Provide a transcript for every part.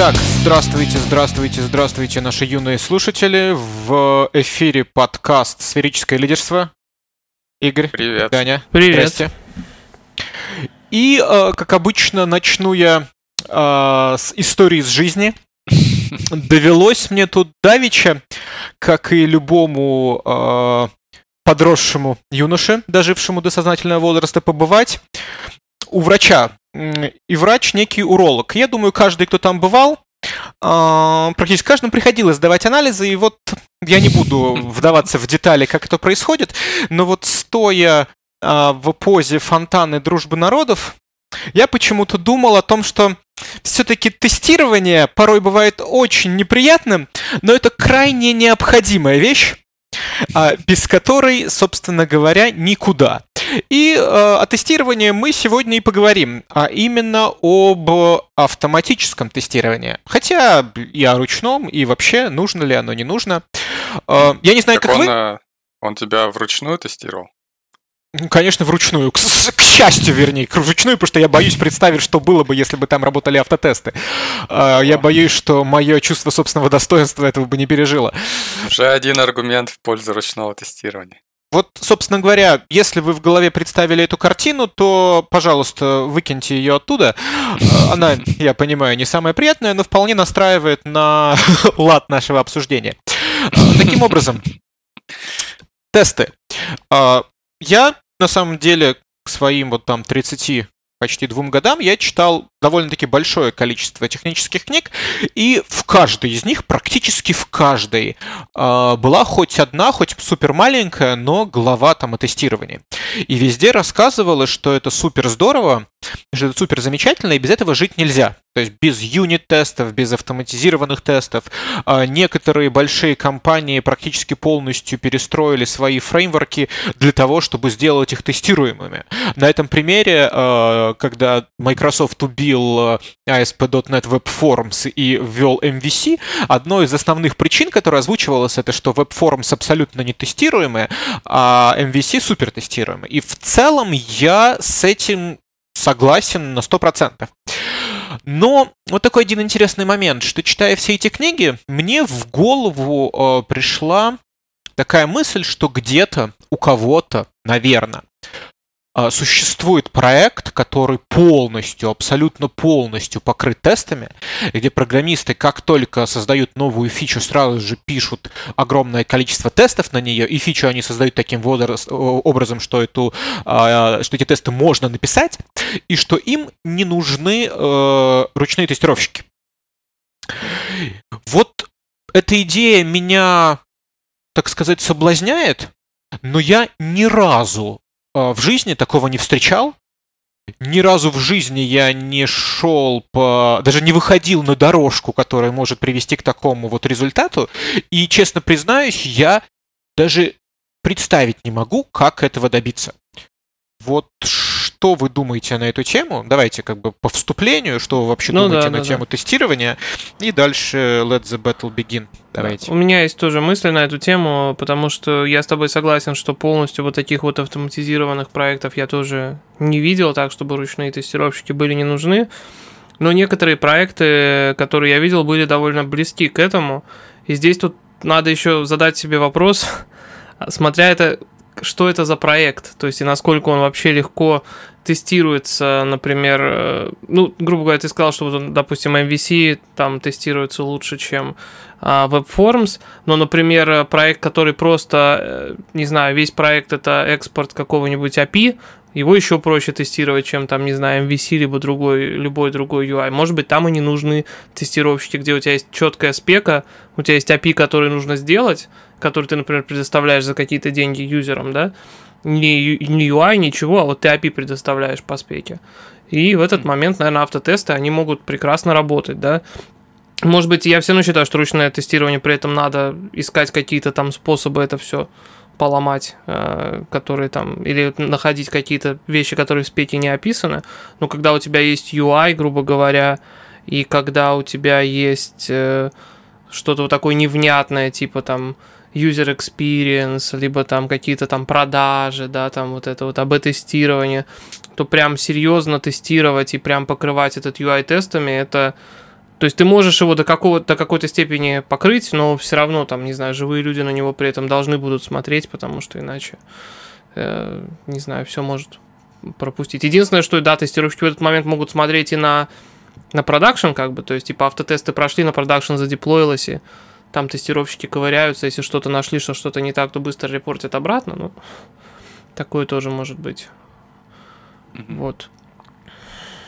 Итак, здравствуйте, здравствуйте, здравствуйте, наши юные слушатели. В эфире подкаст «Сферическое лидерство». Игорь, Привет. Даня. Привет. Здрасте. И, э, как обычно, начну я э, с истории из жизни. Довелось мне тут давеча, как и любому э, подросшему юноше, дожившему до сознательного возраста, побывать у врача. И врач некий уролог. Я думаю, каждый, кто там бывал, а, практически каждому приходилось сдавать анализы, и вот я не буду вдаваться в детали, как это происходит, но вот стоя а, в позе фонтаны дружбы народов, я почему-то думал о том, что все-таки тестирование порой бывает очень неприятным, но это крайне необходимая вещь, а, без которой, собственно говоря, никуда. И э, о тестировании мы сегодня и поговорим, а именно об автоматическом тестировании. Хотя и о ручном, и вообще, нужно ли оно, не нужно. Э, я не знаю, Так как он, вы. э, он тебя вручную тестировал? Ну, Конечно, вручную. К, к счастью, вернее, вручную, потому что я боюсь представить, что было бы, если бы там работали автотесты. Э, Я боюсь, что мое чувство собственного достоинства этого бы не пережило. Уже один аргумент в пользу ручного тестирования. Вот, собственно говоря, если вы в голове представили эту картину, то, пожалуйста, выкиньте ее оттуда. Э, Она, я понимаю, не самая приятная, но вполне настраивает на лад нашего обсуждения. Э, Таким образом, тесты. А, Я, на самом деле, к своим вот там 30 почти двум годам я читал довольно-таки большое количество технических книг, и в каждой из них, практически в каждой, а, была хоть одна, хоть супер маленькая, но глава там о тестировании. И везде рассказывалось, что это супер здорово, что это супер замечательно, и без этого жить нельзя. То есть без юнит-тестов, без автоматизированных тестов. А, Некоторые большие компании практически полностью перестроили свои фреймворки для того, чтобы сделать их тестируемыми. На этом примере, э, когда Microsoft убил э, ASP.NET Web Forms и ввел MVC, одной из основных причин, которая озвучивалась, это что Web Forms абсолютно не тестируемые, а MVC супер тестируемые. И в целом я с этим согласен на 100%. Но вот такой один интересный момент, что читая все эти книги, мне в голову э, пришла такая мысль, что где-то у кого-то, наверное, существует проект, который полностью, абсолютно полностью покрыт тестами, где программисты, как только создают новую фичу, сразу же пишут огромное количество тестов на нее, и фичу они создают таким образом, что, эту, а, что эти тесты можно написать, и что им не нужны э, ручные тестировщики. Вот эта идея меня, так сказать, соблазняет, но я ни разу а, в жизни такого не встречал. Ни разу в жизни я не шел по... Даже не выходил на дорожку, которая может привести к такому вот результату. И, честно признаюсь, я даже представить не могу, как этого добиться. Вот что вы думаете на эту тему? Давайте как бы по вступлению, что вы вообще Ну думаете да, на да, тему тестирования. И дальше let the battle begin. Давайте. У меня есть тоже мысли на эту тему, потому что я с тобой согласен, что полностью вот таких вот автоматизированных проектов я тоже не видел, так чтобы ручные тестировщики были не нужны. Но некоторые проекты, которые я видел, были довольно близки к этому. И здесь тут надо еще задать себе вопрос, смотря это, что это за проект, то есть и насколько он вообще легко тестируется, например, э, ну, грубо говоря, ты сказал, что, вот, допустим, MVC там тестируется лучше, чем а, WebForms, но, например, э, проект, который просто, э, не знаю, весь проект это экспорт какого-нибудь API, его еще проще тестировать, чем там, не знаю, MVC, либо другой, любой другой UI. Может быть, там и не нужны тестировщики, где у тебя есть четкая спека, у тебя есть API, который нужно сделать, который ты, например, предоставляешь за какие-то деньги юзерам, да, не, не UI, ничего, а вот ты API предоставляешь по спеке. И в этот момент, наверное, автотесты, они могут прекрасно работать, да. Может быть, я все равно считаю, что ручное тестирование при этом надо искать какие-то там способы это все поломать, э, которые там, или находить какие-то вещи, которые в спеке не описаны. Но когда у тебя есть UI, грубо говоря, и когда у тебя есть э, что-то вот такое невнятное, типа там user experience, либо там какие-то там продажи, да, там вот это вот АБ-тестирование, то прям серьезно тестировать и прям покрывать этот UI тестами, это То есть ты можешь его до, какого, до какой-то степени покрыть, но все равно там, не знаю, живые люди на него при этом должны будут смотреть, потому что иначе, э, не знаю, все может пропустить. Единственное, что да, тестировщики в этот момент могут смотреть и на, на продакшн, как бы, то есть типа автотесты прошли, на продакшн задеплоилось, и там тестировщики ковыряются, если что-то нашли, что что-то не так, то быстро репортят обратно, ну, такое тоже может быть. Mm-hmm. Вот.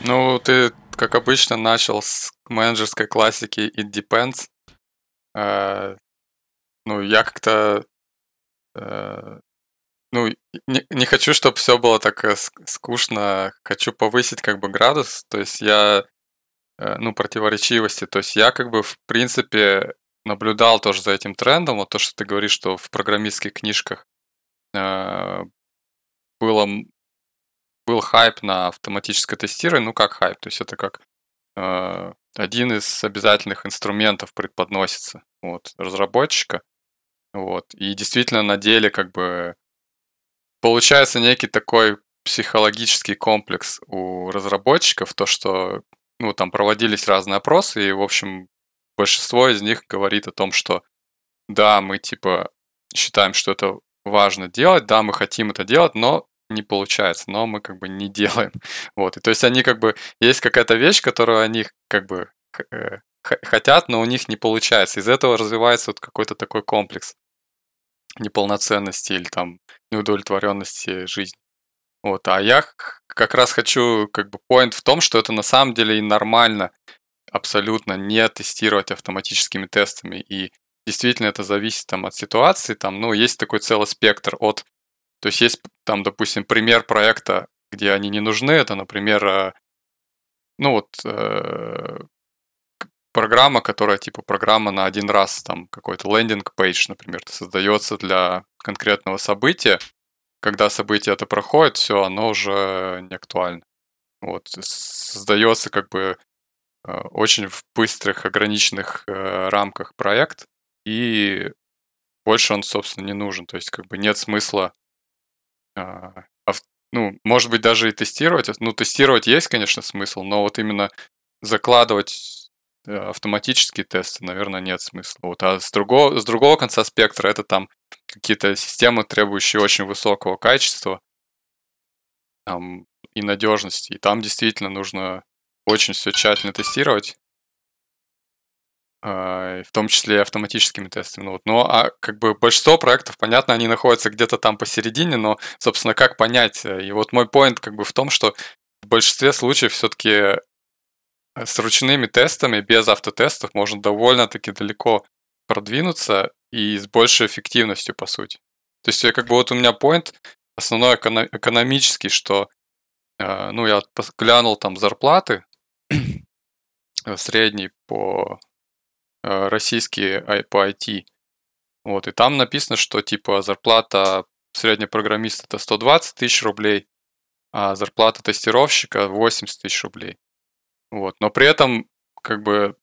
Ну, ты, как обычно, начал с менеджерской классики It Depends. Э, ну, я как-то... Э, ну, не, не хочу, чтобы все было так э, скучно. Хочу повысить как бы градус. То есть я... Э, ну, противоречивости. То есть я как бы, в принципе, наблюдал тоже за этим трендом. Вот то, что ты говоришь, что в программистских книжках э, было был хайп на автоматическое тестирование, ну как хайп, то есть это как э, один из обязательных инструментов предподносится вот, разработчика. Вот. И действительно на деле как бы получается некий такой психологический комплекс у разработчиков, то, что ну, там проводились разные опросы, и, в общем, большинство из них говорит о том, что да, мы типа считаем, что это важно делать, да, мы хотим это делать, но не получается, но мы как бы не делаем. Вот. И то есть они как бы, есть какая-то вещь, которую они как бы э, хотят, но у них не получается. Из этого развивается вот какой-то такой комплекс неполноценности или там неудовлетворенности жизни. Вот, а я как раз хочу, как бы, point в том, что это на самом деле и нормально абсолютно не тестировать автоматическими тестами. И действительно это зависит там от ситуации. Там, ну, есть такой целый спектр от то есть есть там, допустим, пример проекта, где они не нужны. Это, например, э, ну вот э, программа, которая типа программа на один раз, там какой-то лендинг-пейдж, например, создается для конкретного события. Когда событие это проходит, все, оно уже не актуально. Вот, создается как бы очень в быстрых, ограниченных э, рамках проект, и больше он, собственно, не нужен. То есть, как бы нет смысла а, ну, может быть, даже и тестировать. Ну, тестировать есть, конечно, смысл, но вот именно закладывать э, автоматические тесты, наверное, нет смысла. Вот, а с другого, с другого конца спектра это там какие-то системы, требующие очень высокого качества там, и надежности. И там действительно нужно очень все тщательно тестировать. А, в том числе автоматическими тестами. Ну, вот. Но а как бы большинство проектов, понятно, они находятся где-то там посередине, но, собственно, как понять? И вот мой поинт как бы в том, что в большинстве случаев все-таки э, с ручными тестами, без автотестов, можно довольно-таки далеко продвинуться и с большей эффективностью, по сути. То есть, как бы вот у меня поинт основной экономический, что, э, ну, я глянул там зарплаты средние по Э, российские по IT. Вот, и там написано, что типа зарплата среднего программиста это 120 тысяч рублей, а зарплата тестировщика 80 тысяч рублей. Вот, но при этом как бы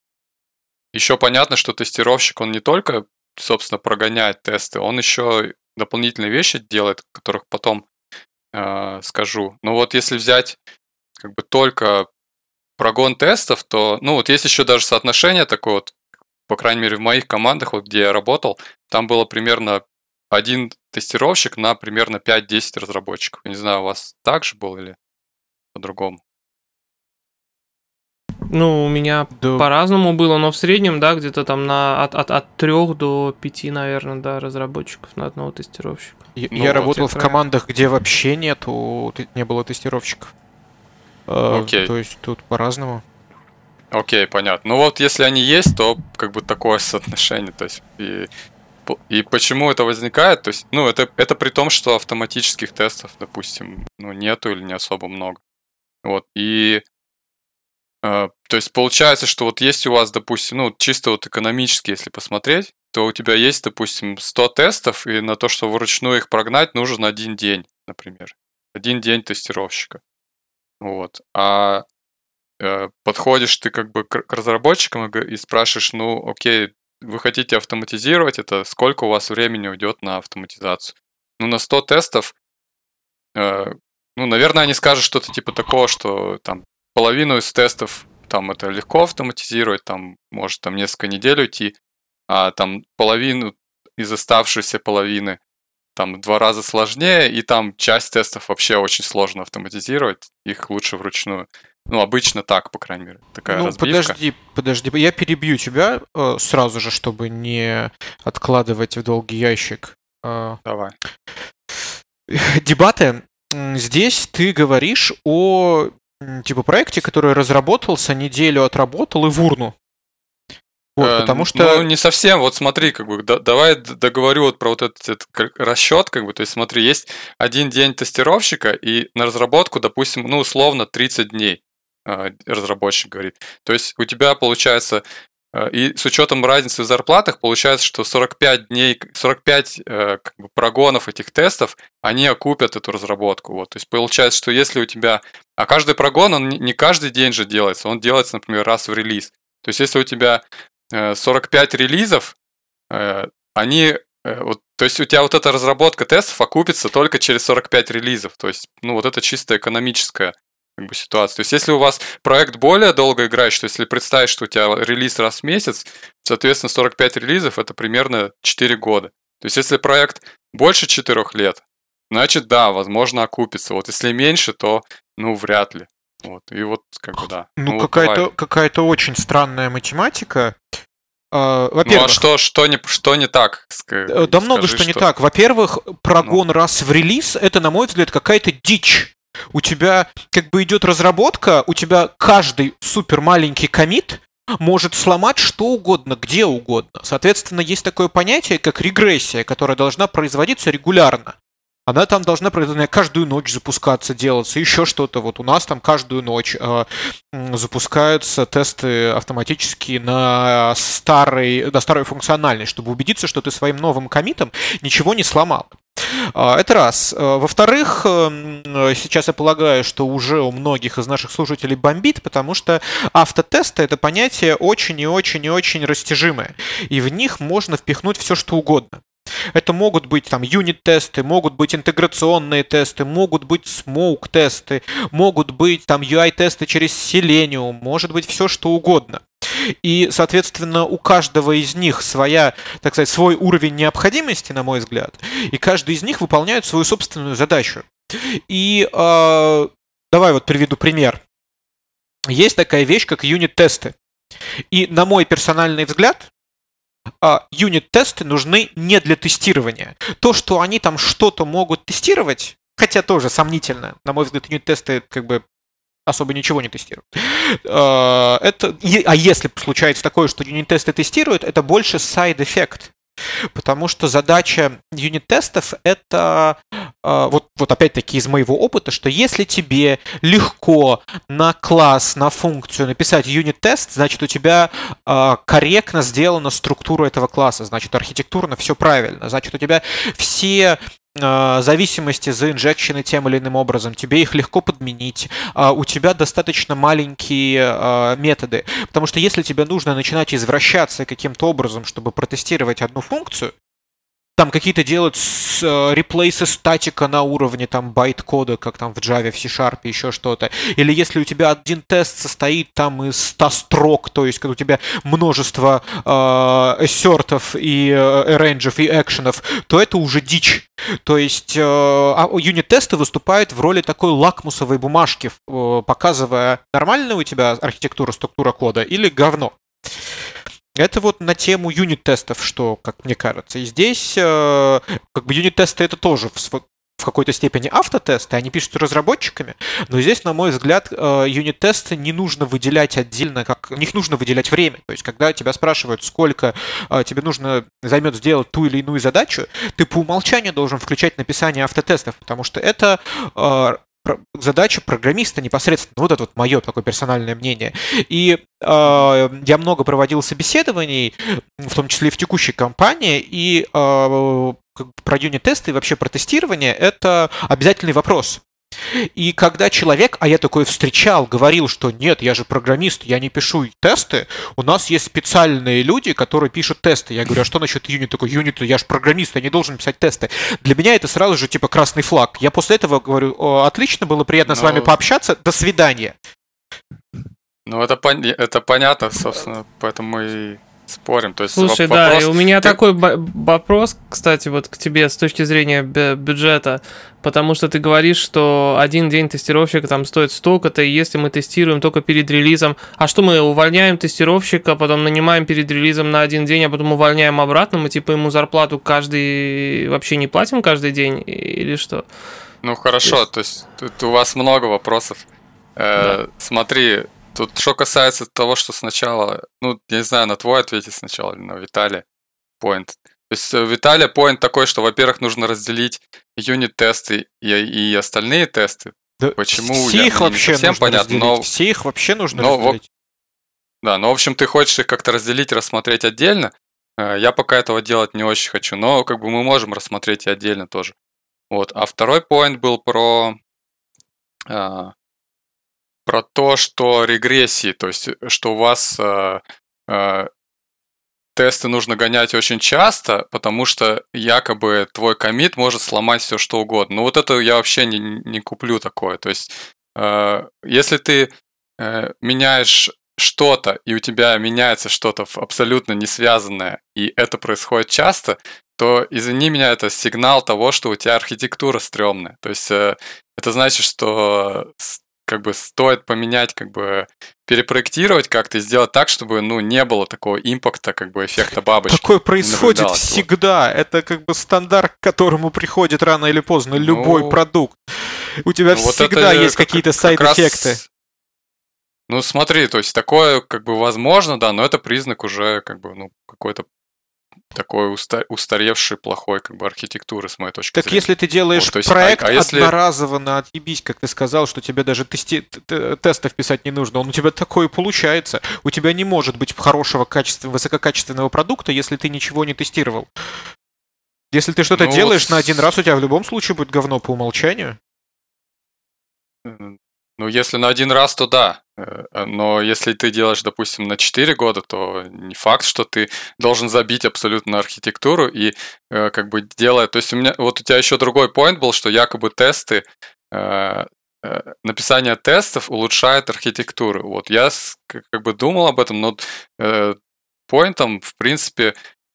еще понятно, что тестировщик, он не только, собственно, прогоняет тесты, он еще дополнительные вещи делает, которых потом э, скажу. Но вот если взять как бы только прогон тестов, то, ну вот есть еще даже соотношение такое вот по крайней мере, в моих командах, вот где я работал, там было примерно один тестировщик на примерно 5-10 разработчиков. Не знаю, у вас так же было или по-другому? Ну, у меня да. по-разному было, но в среднем, да, где-то там на от, от, от 3 до 5, наверное, да, разработчиков на одного тестировщика. Я, ну, я вот работал в проект. командах, где вообще нету, не было тестировщиков. Э, Окей. То есть тут по-разному. Окей, понятно. Ну вот если они есть, то как бы такое соотношение. То есть и, и почему это возникает? То есть, ну, это, это при том, что автоматических тестов, допустим, ну, нету или не особо много. Вот. И э, то есть получается, что вот есть у вас, допустим, ну, чисто вот экономически, если посмотреть, то у тебя есть, допустим, 100 тестов, и на то, что вручную их прогнать, нужен один день, например. Один день тестировщика. Вот. А Э, подходишь ты как бы к разработчикам и спрашиваешь, ну, окей, вы хотите автоматизировать это, сколько у вас времени уйдет на автоматизацию? Ну, на 100 тестов, э, ну, наверное, они скажут что-то типа такого, что там половину из тестов там это легко автоматизировать, там может там несколько недель уйти, а там половину из оставшейся половины там в два раза сложнее, и там часть тестов вообще очень сложно автоматизировать, их лучше вручную. Ну, обычно так, по крайней мере, такая ну, разбивка. подожди, подожди, я перебью тебя э, сразу же, чтобы не откладывать в долгий ящик. Э, Давай. Дебаты. Здесь ты говоришь о типа проекте, который разработался, неделю отработал и в урну. Вот, э, потому что... Ну, не совсем. Вот смотри, как бы, да, давай договорю вот про вот этот, этот расчет, как бы, то есть смотри, есть один день тестировщика, и на разработку, допустим, ну, условно, 30 дней э, разработчик говорит. То есть у тебя получается э, и с учетом разницы в зарплатах получается, что 45 дней, 45 э, как бы, прогонов этих тестов, они окупят эту разработку. Вот. То есть получается, что если у тебя... А каждый прогон, он не каждый день же делается, он делается, например, раз в релиз. То есть если у тебя 45 э, релизов, э, они э, вот, то есть у тебя вот эта разработка тестов окупится только через 45 релизов. То есть, ну, вот это чисто экономическая как бы, ситуация. То есть, если у вас проект более долго играющий, то если представить, что у тебя релиз раз в месяц, соответственно, 45 релизов это примерно 4 года. То есть, если проект больше 4 лет, значит, да, возможно, окупится. Вот если меньше, то, ну, вряд ли. Вот, и вот как бы да. Ну, ну какая-то вот какая-то очень странная математика. А, во-первых, ну а что, что, не, что не так? Скажи, да много что, что не так. Во-первых, прогон ну. раз в релиз это, на мой взгляд, какая-то дичь. У тебя как бы идет разработка, у тебя каждый супер маленький комит может сломать что угодно, где угодно. Соответственно, есть такое понятие, как регрессия, которая должна производиться регулярно она там должна каждую ночь запускаться, делаться, еще что-то. Вот у нас там каждую ночь э, запускаются тесты автоматически на, старый, на старую функциональность, чтобы убедиться, что ты своим новым комитом ничего не сломал. А, это раз. А, во-вторых, э, сейчас я полагаю, что уже у многих из наших слушателей бомбит, потому что автотесты — это понятие очень и очень и очень растяжимое. И в них можно впихнуть все, что угодно. Это могут быть там юнит-тесты, могут быть интеграционные тесты, могут быть смоук-тесты, могут быть там UI-тесты через Selenium, может быть все что угодно. И, соответственно, у каждого из них своя, так сказать, свой уровень необходимости, на мой взгляд, и каждый из них выполняет свою собственную задачу. И э, давай вот приведу пример. Есть такая вещь, как юнит-тесты. И, на мой персональный взгляд, юнит-тесты нужны не для тестирования. То, что они там что-то могут тестировать, хотя тоже сомнительно, на мой взгляд, юнит-тесты как бы особо ничего не тестируют. А, это, а если случается такое, что юнит-тесты тестируют, это больше side-эффект. Потому что задача юнит-тестов это а, вот, вот опять-таки из моего опыта, что если тебе легко на класс, на функцию написать юнит-тест, значит у тебя э, корректно сделана структура этого класса, значит архитектурно все правильно, значит у тебя все а, зависимости заинжекчены тем или иным образом, тебе их легко подменить, а у тебя достаточно маленькие а, методы. Потому что если тебе нужно начинать извращаться каким-то образом, чтобы протестировать одну функцию, там какие-то делать с, э, реплейсы статика на уровне там байт-кода, как там в Java, в C-Sharp, еще что-то. Или если у тебя один тест состоит там из 100 строк, то есть когда у тебя множество э, ассертов и э, рейнджев и экшенов, то это уже дичь. То есть э, а юнит-тесты выступают в роли такой лакмусовой бумажки, э, показывая, нормальная у тебя архитектура, структура кода или говно. Это вот на тему юнит-тестов, что, как мне кажется. И здесь э, как бы юнит-тесты это тоже в, какой-то степени автотесты, они пишутся разработчиками, но здесь, на мой взгляд, э, юнит-тесты не нужно выделять отдельно, как них нужно выделять время. То есть, когда тебя спрашивают, сколько э, тебе нужно займет сделать ту или иную задачу, ты по умолчанию должен включать написание автотестов, потому что это задача программиста непосредственно. Вот это вот мое такое персональное мнение. И э, я много проводил собеседований, в том числе в текущей компании, и э, про юнит-тесты и вообще про тестирование это обязательный вопрос. И когда человек, а я такой встречал, говорил, что нет, я же программист, я не пишу тесты, у нас есть специальные люди, которые пишут тесты. Я говорю, а что насчет юнит? Такой, юнит, я же программист, я не должен писать тесты. Для меня это сразу же типа красный флаг. Я после этого говорю, отлично, было приятно Но... с вами пообщаться, до свидания. Ну, это, пон- это понятно, собственно, поэтому и спорим. То есть Слушай, воп- да, вопрос- и у меня ты- такой вопрос, кстати, вот к тебе с точки зрения бю- бюджета, потому что ты говоришь, что один день тестировщика там стоит столько-то, и если мы тестируем только перед релизом, а что мы увольняем тестировщика, потом нанимаем перед релизом на один день, а потом увольняем обратно, мы типа ему зарплату каждый вообще не платим каждый день или что? Ну хорошо, То то есть тут у вас много вопросов. Э, Смотри, тут что касается того, что сначала, ну, я не знаю, на твой ответить сначала или на Виталия point. То есть э, Виталия point такой, что, во-первых, нужно разделить юнит-тесты и, и остальные тесты. Да Почему? Все Я- их вообще совсем нужно понятно, разделить. но- Все их вообще нужно но разделить. Да, ну, в общем, ты хочешь их как-то разделить, рассмотреть отдельно. Э, Я пока этого делать не очень хочу, но как бы мы можем рассмотреть и отдельно тоже. Вот. А второй поинт был про а, про то, что регрессии, то есть, э, что у вас а, а, тесты нужно гонять очень часто, потому что якобы твой комит может сломать все что угодно. Ну вот это я вообще не, не куплю такое. То есть, э, если ты э, меняешь что-то, и у тебя меняется что-то абсолютно не связанное, и это происходит часто, то, извини меня, это сигнал того, что у тебя архитектура стрёмная. То есть э, это значит, что как бы стоит поменять, как бы перепроектировать как-то и сделать так, чтобы, ну, не было такого импакта, как бы эффекта бабочки. Такое происходит вот. всегда. Это как бы стандарт, к которому приходит рано или поздно любой Ну, продукт. У тебя Ну, вот всегда это есть как- какие-то как сайд-эффекты. Ну, смотри, то есть такое как бы возможно, да, но это признак уже как бы, ну, какой-то такой уста- устаревший плохой как бы архитектуры, с моей точки Так зрения. если ты делаешь Вот, есть, а- проект а если- одноразово на отъебись, как ты сказал, что тебе даже тести... тестов писать не нужно, он у тебя такое получается. У тебя не может быть хорошего качества, высококачественного продукта, если ты ничего не тестировал. Если ты что-то Ну, делаешь вот на один раз, у тебя в любом случае будет говно по умолчанию. Ну, если на один раз, то да. Э, Но если ты делаешь, допустим, на 4 года, то не факт, что ты должен забить абсолютно архитектуру и э, как бы делая... То есть у меня... Вот у тебя еще другой поинт был, что якобы тесты... э, Написание тестов улучшает архитектуру. Вот я как бы думал об этом, но э, поинтом, в принципе,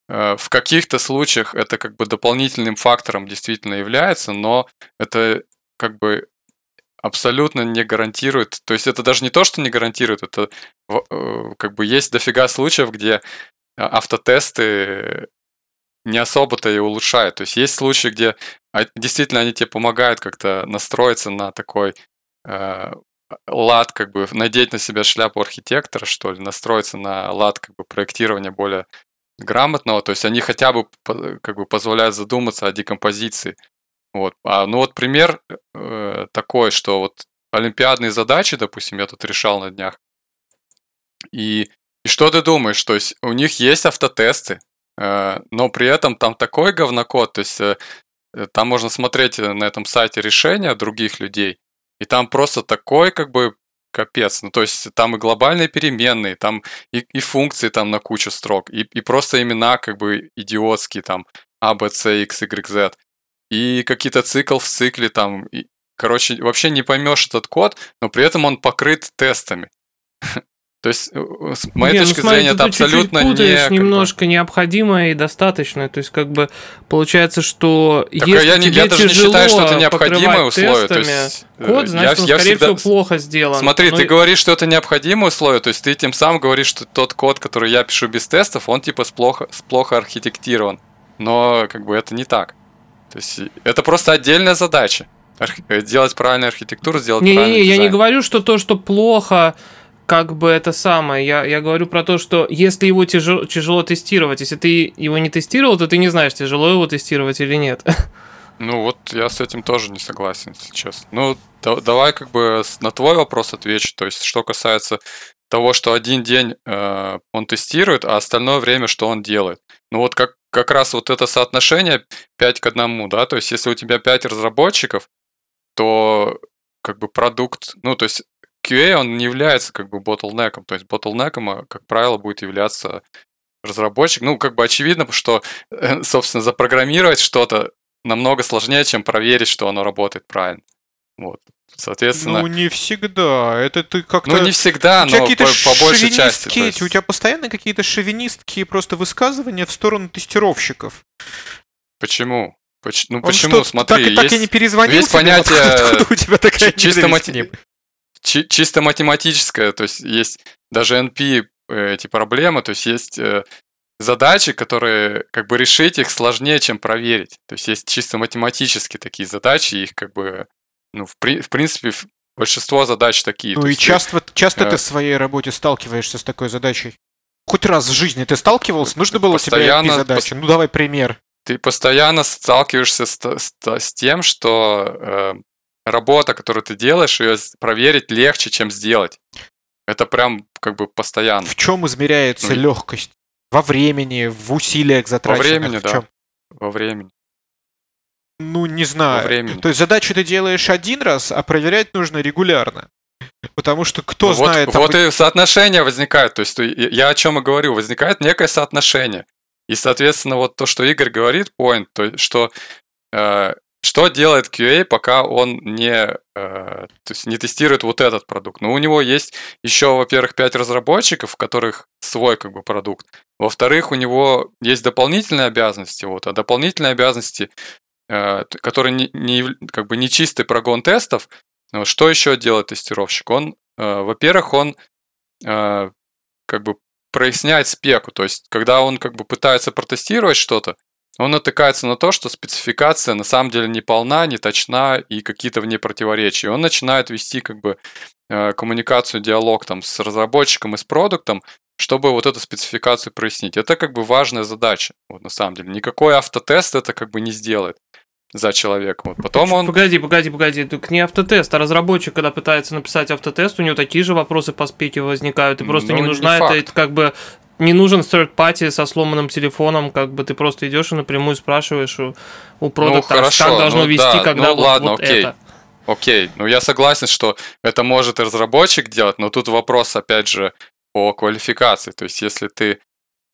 в каких-то случаях это как бы дополнительным фактором действительно является, но это как бы абсолютно не гарантирует. То есть это даже не то, что не гарантирует, это э, как бы есть дофига случаев, где а, автотесты не особо-то и улучшают. То есть есть случаи, где а, действительно они тебе помогают как-то настроиться на такой э, лад, как бы надеть на себя шляпу архитектора, что ли, настроиться на лад как бы проектирования более грамотного, то есть они хотя бы по- как бы позволяют задуматься о декомпозиции. Вот. А, ну вот пример э, такой, что вот олимпиадные задачи, допустим, я тут решал на днях. И, и что ты думаешь? То есть у них есть автотесты, э, но при этом там такой говнокод, то есть э, э, там можно смотреть э, на этом сайте решения других людей, и там просто такой как бы капец. Ну, то есть там и глобальные переменные, там и, и функции там на кучу строк, и, и просто имена как бы идиотские, там А, Б, С, X, Y, Z. И какие-то цикл в цикле там. И, короче, вообще не поймешь этот код, но при этом он покрыт тестами. То есть, э, с моей Не, ну точки смотри, зрения, это абсолютно не... путаешь немножко необходимое и достаточное. То есть, как бы, получается, что Так, а если я, не- тебе я даже не считаю, что это необходимое условие. То тестами есть, э, код, я- значит, он, я скорее всегда- всего, плохо сделан. Смотри, Ну, ты говоришь, что это необходимое условие, то есть ты тем самым говоришь, что тот код, который я пишу без тестов, он типа с плохо, с плохо архитектирован. Но как бы это не так. То есть это просто отдельная задача. Архи- э, Делать правильную архитектуру, сделать правильный Не-не-не, я не дизайн. говорю, что то, что плохо, как бы это самое. Я, я говорю про то, что если его тяжело, тяжело тестировать, если ты его не тестировал, то ты не знаешь, тяжело его тестировать или нет. Ну вот я с этим тоже не согласен, если честно. Ну да- давай как бы на твой вопрос отвечу. То есть что касается того, что один день э, он тестирует, а остальное время что он делает. Ну вот как, как раз вот это соотношение 5 к 1, да, то есть если у тебя 5 разработчиков, то как бы продукт, ну то есть QA, он не является как бы bottleneck'ом, то есть bottleneck'ом, а, как правило, будет являться разработчик. Ну, как бы очевидно, что, э, собственно, запрограммировать что-то намного сложнее, чем проверить, что оно работает правильно. Вот. Соответственно... Ну, не всегда. Это ты как-то... Ну, не всегда, но по, по большей части. эти, У тебя постоянно какие-то шовинистские просто высказывания в сторону тестировщиков. Почему? Поч- Ну Он почему? что, Смотри, так, так есть и не перезвонил есть тебе? Понятие откуда у тебя такая чи- чисто мати- чи- чисто математическое, то есть есть даже NP э, эти проблемы, то есть есть э, задачи, которые как бы решить их сложнее, чем проверить. То есть есть чисто математические такие задачи, их как бы, ну, в, при- в принципе, большинство задач такие. Ну и есть, часто, часто э, ты в своей работе сталкиваешься с такой задачей. Хоть раз в жизни ты сталкивался? Нужно было тебе Постоянно- задачи. Ну давай пример. ты постоянно сталкиваешься с, с с тем, что э, работа, которую ты делаешь, ее проверить легче, чем сделать. Это прям как бы постоянно. В чем измеряется Ну, легкость? Во времени, в усилиях затраченных? времени, в да. Во времени. Ну, не знаю. времени. То есть задачу ты делаешь один раз, а проверять нужно регулярно. Потому что кто Ну, вот, знает... там, вот и соотношение возникает. То есть я о чем и говорю. Возникает некое соотношение. И, соответственно, вот то, что Игорь говорит, point, то, что э, что делает QA, пока он не, э, то есть не тестирует вот этот продукт. Но у него есть еще, во-первых, 5 разработчиков, у которых свой как бы продукт. Во-вторых, у него есть дополнительные обязанности. Вот, а дополнительные обязанности, э, которые не, не как бы не чистый прогон тестов, но что еще делает тестировщик? Он, э, во-первых, он э, как бы проясняет спеку. То есть, когда он как бы пытается протестировать что-то, он натыкается на то, что спецификация на самом деле не полна, не точна и какие-то в ней противоречия. Он начинает вести как бы коммуникацию, диалог там с разработчиком и с продуктом, чтобы вот эту спецификацию прояснить. Это как бы важная задача, вот на самом деле. Никакой автотест это как бы не сделает за человека. Вот потом он... Погоди, погоди, погоди, так не автотест, а разработчик, когда пытается написать автотест, у него такие же вопросы по спеке возникают, и просто Ну, не не нужна факт. это как бы не нужен third party со сломанным телефоном, как бы ты просто идешь и напрямую спрашиваешь у, у продукта, хорошо, как должно ну вести, да, когда ну вот, ладно, вот окей. это. Окей, ну я согласен, что это может и разработчик делать, но тут вопрос, опять же, о квалификации. То есть, если ты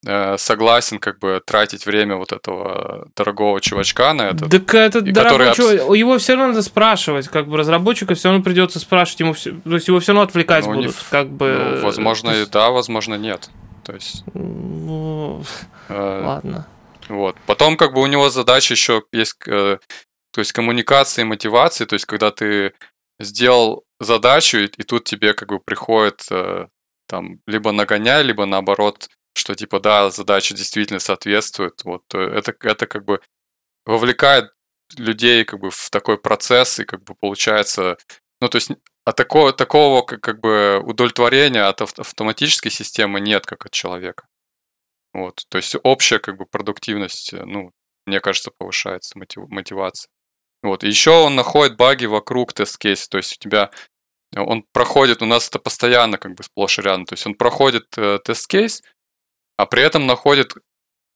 э, согласен как бы тратить время вот этого дорогого чувачка на это, Так это дорогой который чувак, его все равно надо спрашивать, как бы разработчика все равно придется спрашивать, ему все, то есть его все равно отвлекать Ну, не будут, ф- как бы. ну, возможно, то и есть, да, возможно, нет. То есть, ну, э, ладно. Вот. Потом как бы у него задача еще есть, э, то есть коммуникации мотивации, то есть когда ты сделал задачу, и, и тут тебе как бы приходит э, там либо нагоняй, либо наоборот, что типа да, задача действительно соответствует. Вот э, это, это как бы вовлекает людей как бы в такой процесс, и как бы получается, ну то есть а такого, такого как, как бы удовлетворения от ав- автоматической системы нет, как от человека. Вот, то есть общая как бы продуктивность, э, ну, мне кажется, повышается мотив- мотивация. Вот, еще он находит баги вокруг тест-кейса, то есть у тебя он проходит, у нас это постоянно как бы сплошь и рядом, то есть он проходит э, тест-кейс, а при этом находит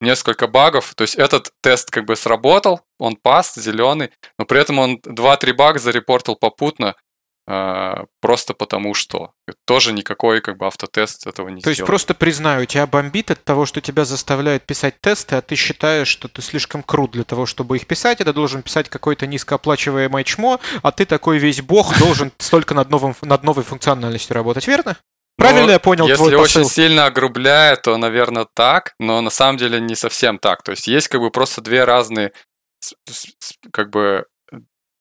несколько багов, то есть этот тест как бы сработал, он пас, зеленый, но при этом он 2-3 бага зарепортил попутно, просто потому что. Тоже никакой как бы автотест этого не То есть сделал. просто признаю, тебя бомбит от того, что тебя заставляют писать тесты, а ты считаешь, что ты слишком крут для того, чтобы их писать, это должен писать какой-то низкооплачиваемое чмо, а ты такой весь бог должен столько над, новым, над новой функциональностью работать, верно? Правильно Ну, я понял Если твой посыл? очень сильно огрубляет, то, наверное, так, но на самом деле не совсем так. То есть есть как бы просто две разные, как бы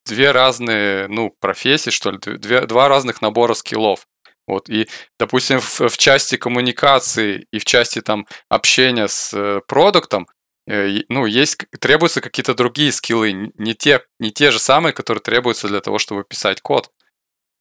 две разные, ну, профессии, что ли, две, два разных набора скиллов. Вот, и, допустим, в, в части коммуникации и в части там общения с э, продуктом, э, ну, есть, требуются какие-то другие скиллы, не те, не те же самые, которые требуются для того, чтобы писать код.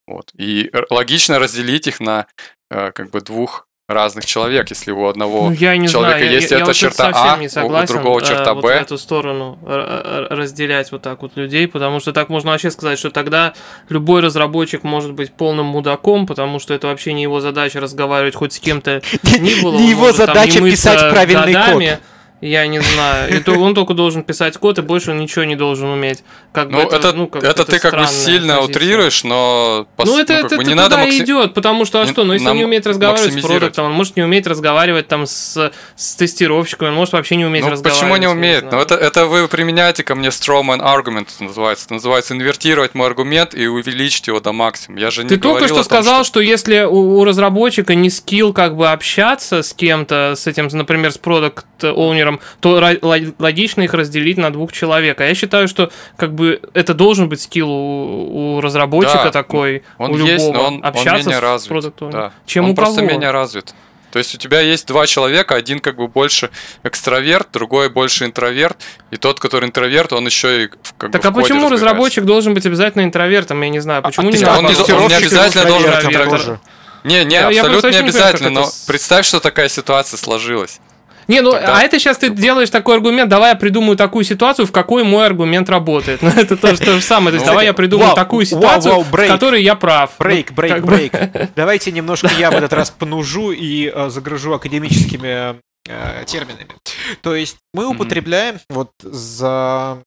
Вот. И логично разделить их на э, как бы двух разных человек, если у одного Ну, я не человека знаю, есть я, я эта вот тут черта А, не у- у согласен, другого э, черта вот Б. в эту сторону р- р- разделять вот так вот людей, потому что так можно вообще сказать, что тогда любой разработчик может быть полным мудаком, потому что это вообще не его задача разговаривать хоть с кем-то ни было. Не его задача писать правильный годами, Я не знаю. Это он только должен писать код, и больше он ничего не должен уметь. Как ну, бы это, это, ну, как это ты как бы сильно позиция. утрируешь, но по, ну, это, ну, это, это не надо макси... идет, потому что, а что, ну, если он не умеет разговаривать с продуктом, он может не уметь разговаривать там с, с тестировщиком, он может вообще не уметь ну, разговаривать. почему не умеет? Ну, это, это вы применяете ко мне strawman argument, это называется. Это называется инвертировать мой аргумент и увеличить его до максимума. Я же не Ты только что том, сказал, что... что если у, у разработчика не скилл как бы общаться с кем-то, с этим, например, с продукт оунером то логично их разделить на двух человек. А я считаю, что как бы это должен быть скилл у, у разработчика да, такой, он у есть, любого, но он, общаться он менее с развит, продуктом. Да. Чем он у просто кого? менее развит. То есть у тебя есть два человека, один как бы больше экстраверт, другой больше интроверт, и тот, который интроверт, он еще и как так бы а почему разработчик должен быть обязательно интровертом? Я не знаю, а почему а, не а он, не, он не обязательно должен быть интровертом. Не, не, я, абсолютно я не обязательно, но это... представь, что такая ситуация сложилась. Не, ну, Тогда... а это сейчас ты делаешь такой аргумент, давай я придумаю такую ситуацию, в какой мой аргумент работает. Ну, это тоже то же самое. То есть, давай я придумаю такую ситуацию, в которой я прав. Брейк, брейк, брейк. Давайте немножко я в этот раз понужу и э, загружу академическими э, терминами. То есть, мы употребляем вот за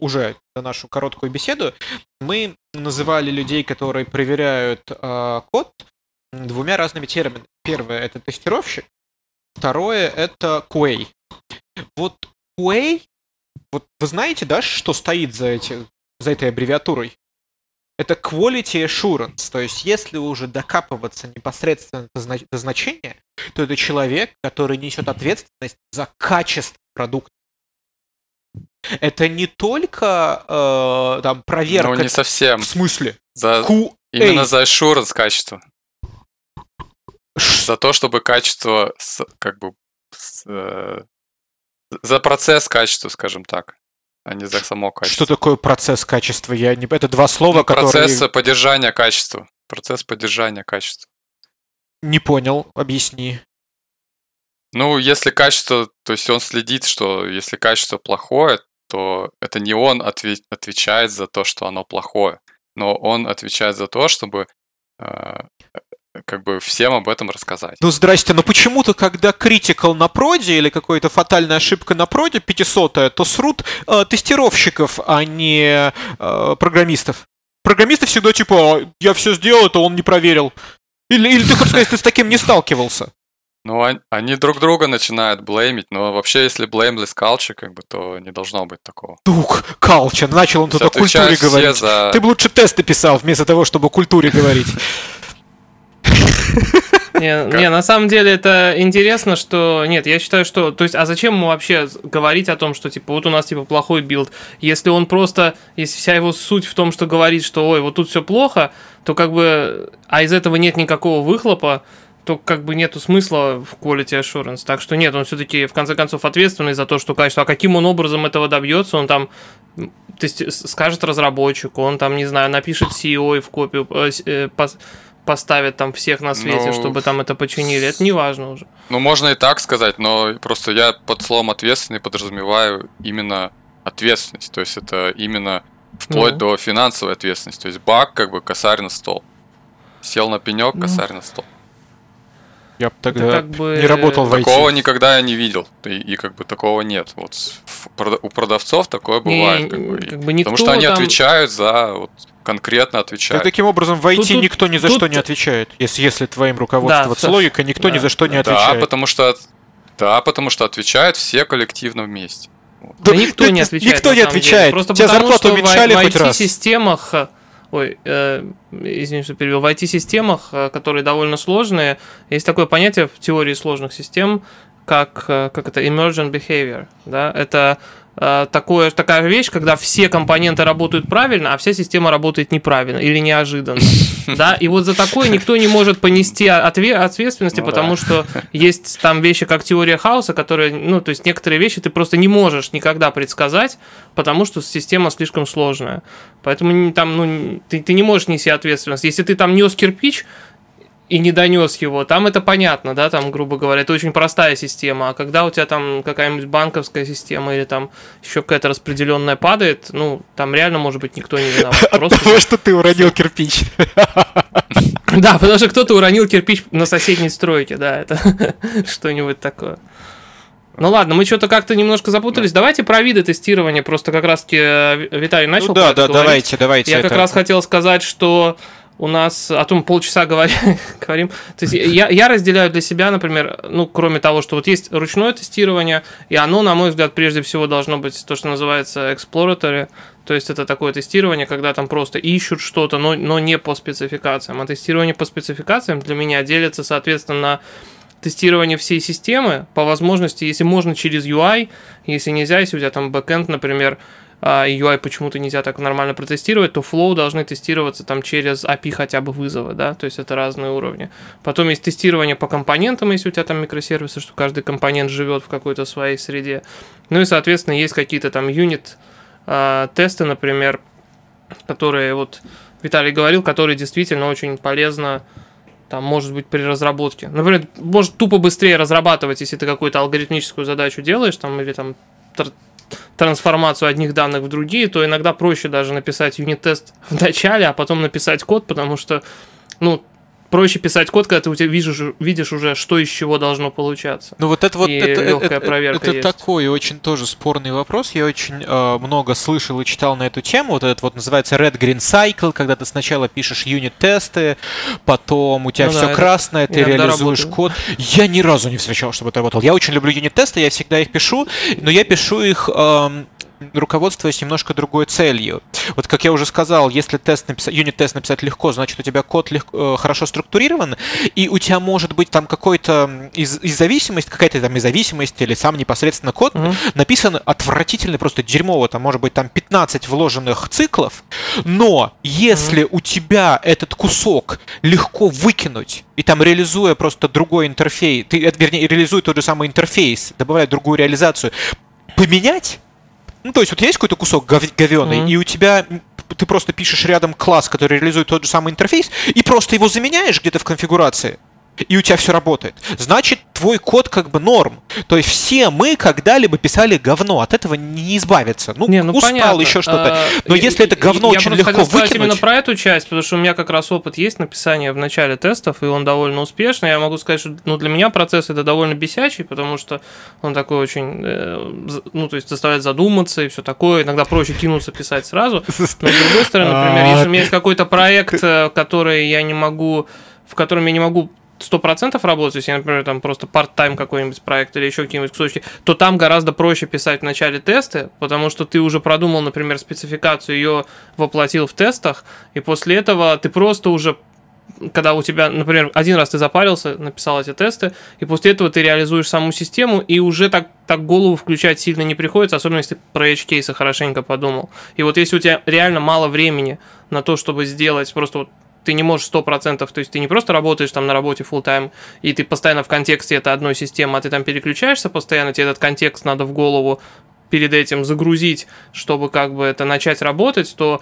уже нашу короткую беседу, мы называли людей, которые проверяют э, код, двумя разными терминами. Первое это тестировщик, Второе — это Quay. Вот Quay, вот вы знаете, да, что стоит за, эти, за этой аббревиатурой? Это Quality Assurance, то есть если уже докапываться непосредственно до значения, то это человек, который несет ответственность за качество продукта. Это не только э, там проверка. Ну, не совсем. В смысле? За... QA. Именно за assurance качества. За то, чтобы качество, как бы, э, за процесс качества, скажем так, а не за само качество. Что такое процесс качества? Я не... Это два слова, ну, которые... Процесс поддержания качества. Процесс поддержания качества. Не понял, объясни. Ну, если качество, то есть он следит, что если качество плохое, то это не он отве- отвечает за то, что оно плохое, но он отвечает за то, чтобы э, как бы всем об этом рассказать. Ну, здрасте, но почему-то, когда критикал на проде или какая-то фатальная ошибка на проде 500 то срут э, тестировщиков, а не э, программистов. Программисты всегда типа, «А, я все сделал, это он не проверил. Или, или ты хочешь сказать, ты с таким не сталкивался? Ну, они друг друга начинают блеймить, но вообще, если blameless culture, как бы, то не должно быть такого. Дух, culture, начал он тут о культуре говорить. За... Ты бы лучше тесты писал, вместо того, чтобы о культуре говорить. Не, не, на самом деле это интересно, что... Нет, я считаю, что... То есть, а зачем ему вообще говорить о том, что, типа, вот у нас, типа, плохой build? Если он просто... Если вся его суть в том, что говорит, что, ой, вот тут все плохо, то как бы... А из этого нет никакого выхлопа, то как бы нету смысла в quality assurance. Так что нет, он все-таки в конце концов ответственный за то, что качество. А каким он образом этого добьется, он там то есть скажет разработчику, он там, не знаю, напишет CEO в копию, э, э поставят там всех на свете, ну, чтобы там это починили. Это не важно уже. Ну, можно и так сказать, но просто я под словом ответственный подразумеваю именно ответственность. То есть это именно вплоть ну. до финансовой ответственности. То есть баг, как бы косарь на стол. Сел на пенек, ну. косарь ну. на стол. Я бы тогда как бы... не работал в IT. Такого никогда я не видел. И, и как бы такого нет. Вот у продавцов такое бывает. Не, как бы, как бы потому что они там... отвечают за вот, конкретно отвечают. Так, таким образом, в IT тут, никто ни за тут... что не отвечает. Если, если твоим руководствоваться да, логикой, никто да. ни за что не отвечает. Да, потому что, да, потому что отвечают все коллективно вместе. Да, да никто не отвечает. Никто не отвечает. Деле. Просто Тебя потому, зарплату уменьшали в, хоть в IT-системах Ой, э, извини, что перевел. В IT-системах, э, которые довольно сложные, есть такое понятие в теории сложных систем, как, э, как это emergent behavior. Да? Это такое, такая вещь, когда все компоненты работают правильно, а вся система работает неправильно или неожиданно. Да? И вот за такое никто не может понести ответственности, ну, потому да. что есть там вещи, как теория хаоса, которые, ну, то есть некоторые вещи ты просто не можешь никогда предсказать, потому что система слишком сложная. Поэтому там, ну, ты, ты не можешь нести ответственность. Если ты там нес кирпич, и не донес его. Там это понятно, да, там, грубо говоря, это очень простая система. А когда у тебя там какая-нибудь банковская система или там еще какая-то распределенная падает, ну, там реально, может быть, никто не виноват. Просто... Потому что ты уронил кирпич. Да, потому что кто-то уронил кирпич на соседней стройке, да, это что-нибудь такое. Ну ладно, мы что-то как-то немножко запутались. Да. Давайте про виды тестирования. Просто как раз-таки э, Виталий начал. Ну, да, да, говорить. давайте, давайте. Я это... как раз хотел сказать, что у нас о том полчаса говорим. То есть я, я разделяю для себя, например, ну, кроме того, что вот есть ручное тестирование, и оно, на мой взгляд, прежде всего должно быть то, что называется exploratory, то есть это такое тестирование, когда там просто ищут что-то, но, но не по спецификациям. А тестирование по спецификациям для меня делится, соответственно, на тестирование всей системы, по возможности, если можно через UI, если нельзя, если у тебя там бэкэнд, например, а, UI почему-то нельзя так нормально протестировать, то Flow должны тестироваться там через API хотя бы вызова, да, то есть это разные уровни. Потом есть тестирование по компонентам, если у тебя там микросервисы, что каждый компонент живет в какой-то своей среде. Ну и, соответственно, есть какие-то там юнит а, тесты, например, которые вот Виталий говорил, которые действительно очень полезно там, может быть, при разработке. Например, может тупо быстрее разрабатывать, если ты какую-то алгоритмическую задачу делаешь, там, или там трансформацию одних данных в другие, то иногда проще даже написать юнит-тест в начале, а потом написать код, потому что, ну, проще писать код, когда ты у тебя видишь, видишь уже, что из чего должно получаться. Ну вот это вот и это, это, проверка это, это такой очень тоже спорный вопрос. Я очень э, много слышал и читал на эту тему. Вот этот вот называется Red Green Cycle, когда ты сначала пишешь юнит-тесты, потом у тебя ну, все да, красное, ты реализуешь работаю. код. Я ни разу не встречал, чтобы это работало. Я очень люблю юнит-тесты, я всегда их пишу, но я пишу их э, руководствуясь немножко другой целью. Вот как я уже сказал, если тест написать, юнит-тест написать легко, значит у тебя код легко, э, хорошо структурирован, и у тебя может быть там какой-то из, из зависимость, какая-то там независимость или сам непосредственно код mm-hmm. написан отвратительный, просто дерьмово, там может быть там 15 вложенных циклов, но если mm-hmm. у тебя этот кусок легко выкинуть, и там реализуя просто другой интерфейс, ты, вернее, реализуя тот же самый интерфейс, добавляя другую реализацию, поменять, ну, то есть вот есть какой-то кусок гов- говеный, mm-hmm. и у тебя ты просто пишешь рядом класс, который реализует тот же самый интерфейс, и просто его заменяешь где-то в конфигурации и у тебя все работает. Значит, твой код как бы норм. То есть все мы когда-либо писали говно, от этого не избавиться. Ну, не, ну устал понятно. еще что-то. А, Но я, если это говно я очень легко хотел выкинуть... именно про эту часть, потому что у меня как раз опыт есть написания в начале тестов, и он довольно успешный. Я могу сказать, что ну, для меня процесс это довольно бесячий, потому что он такой очень, э, ну, то есть заставляет задуматься и все такое. Иногда проще кинуться писать сразу. Но с другой стороны, например, если у меня есть какой-то проект, э, который я не могу в котором я не могу сто процентов работать, если, например, там просто part-time какой-нибудь проект или еще какие-нибудь кусочки, то там гораздо проще писать в начале тесты, потому что ты уже продумал, например, спецификацию, ее воплотил в тестах, и после этого ты просто уже когда у тебя, например, один раз ты запарился, написал эти тесты, и после этого ты реализуешь саму систему, и уже так, так голову включать сильно не приходится, особенно если ты про edge хорошенько подумал. И вот если у тебя реально мало времени на то, чтобы сделать просто вот ты не можешь 100%, то есть ты не просто работаешь там на работе full time и ты постоянно в контексте это одной системы, а ты там переключаешься постоянно, тебе этот контекст надо в голову перед этим загрузить, чтобы как бы это начать работать, то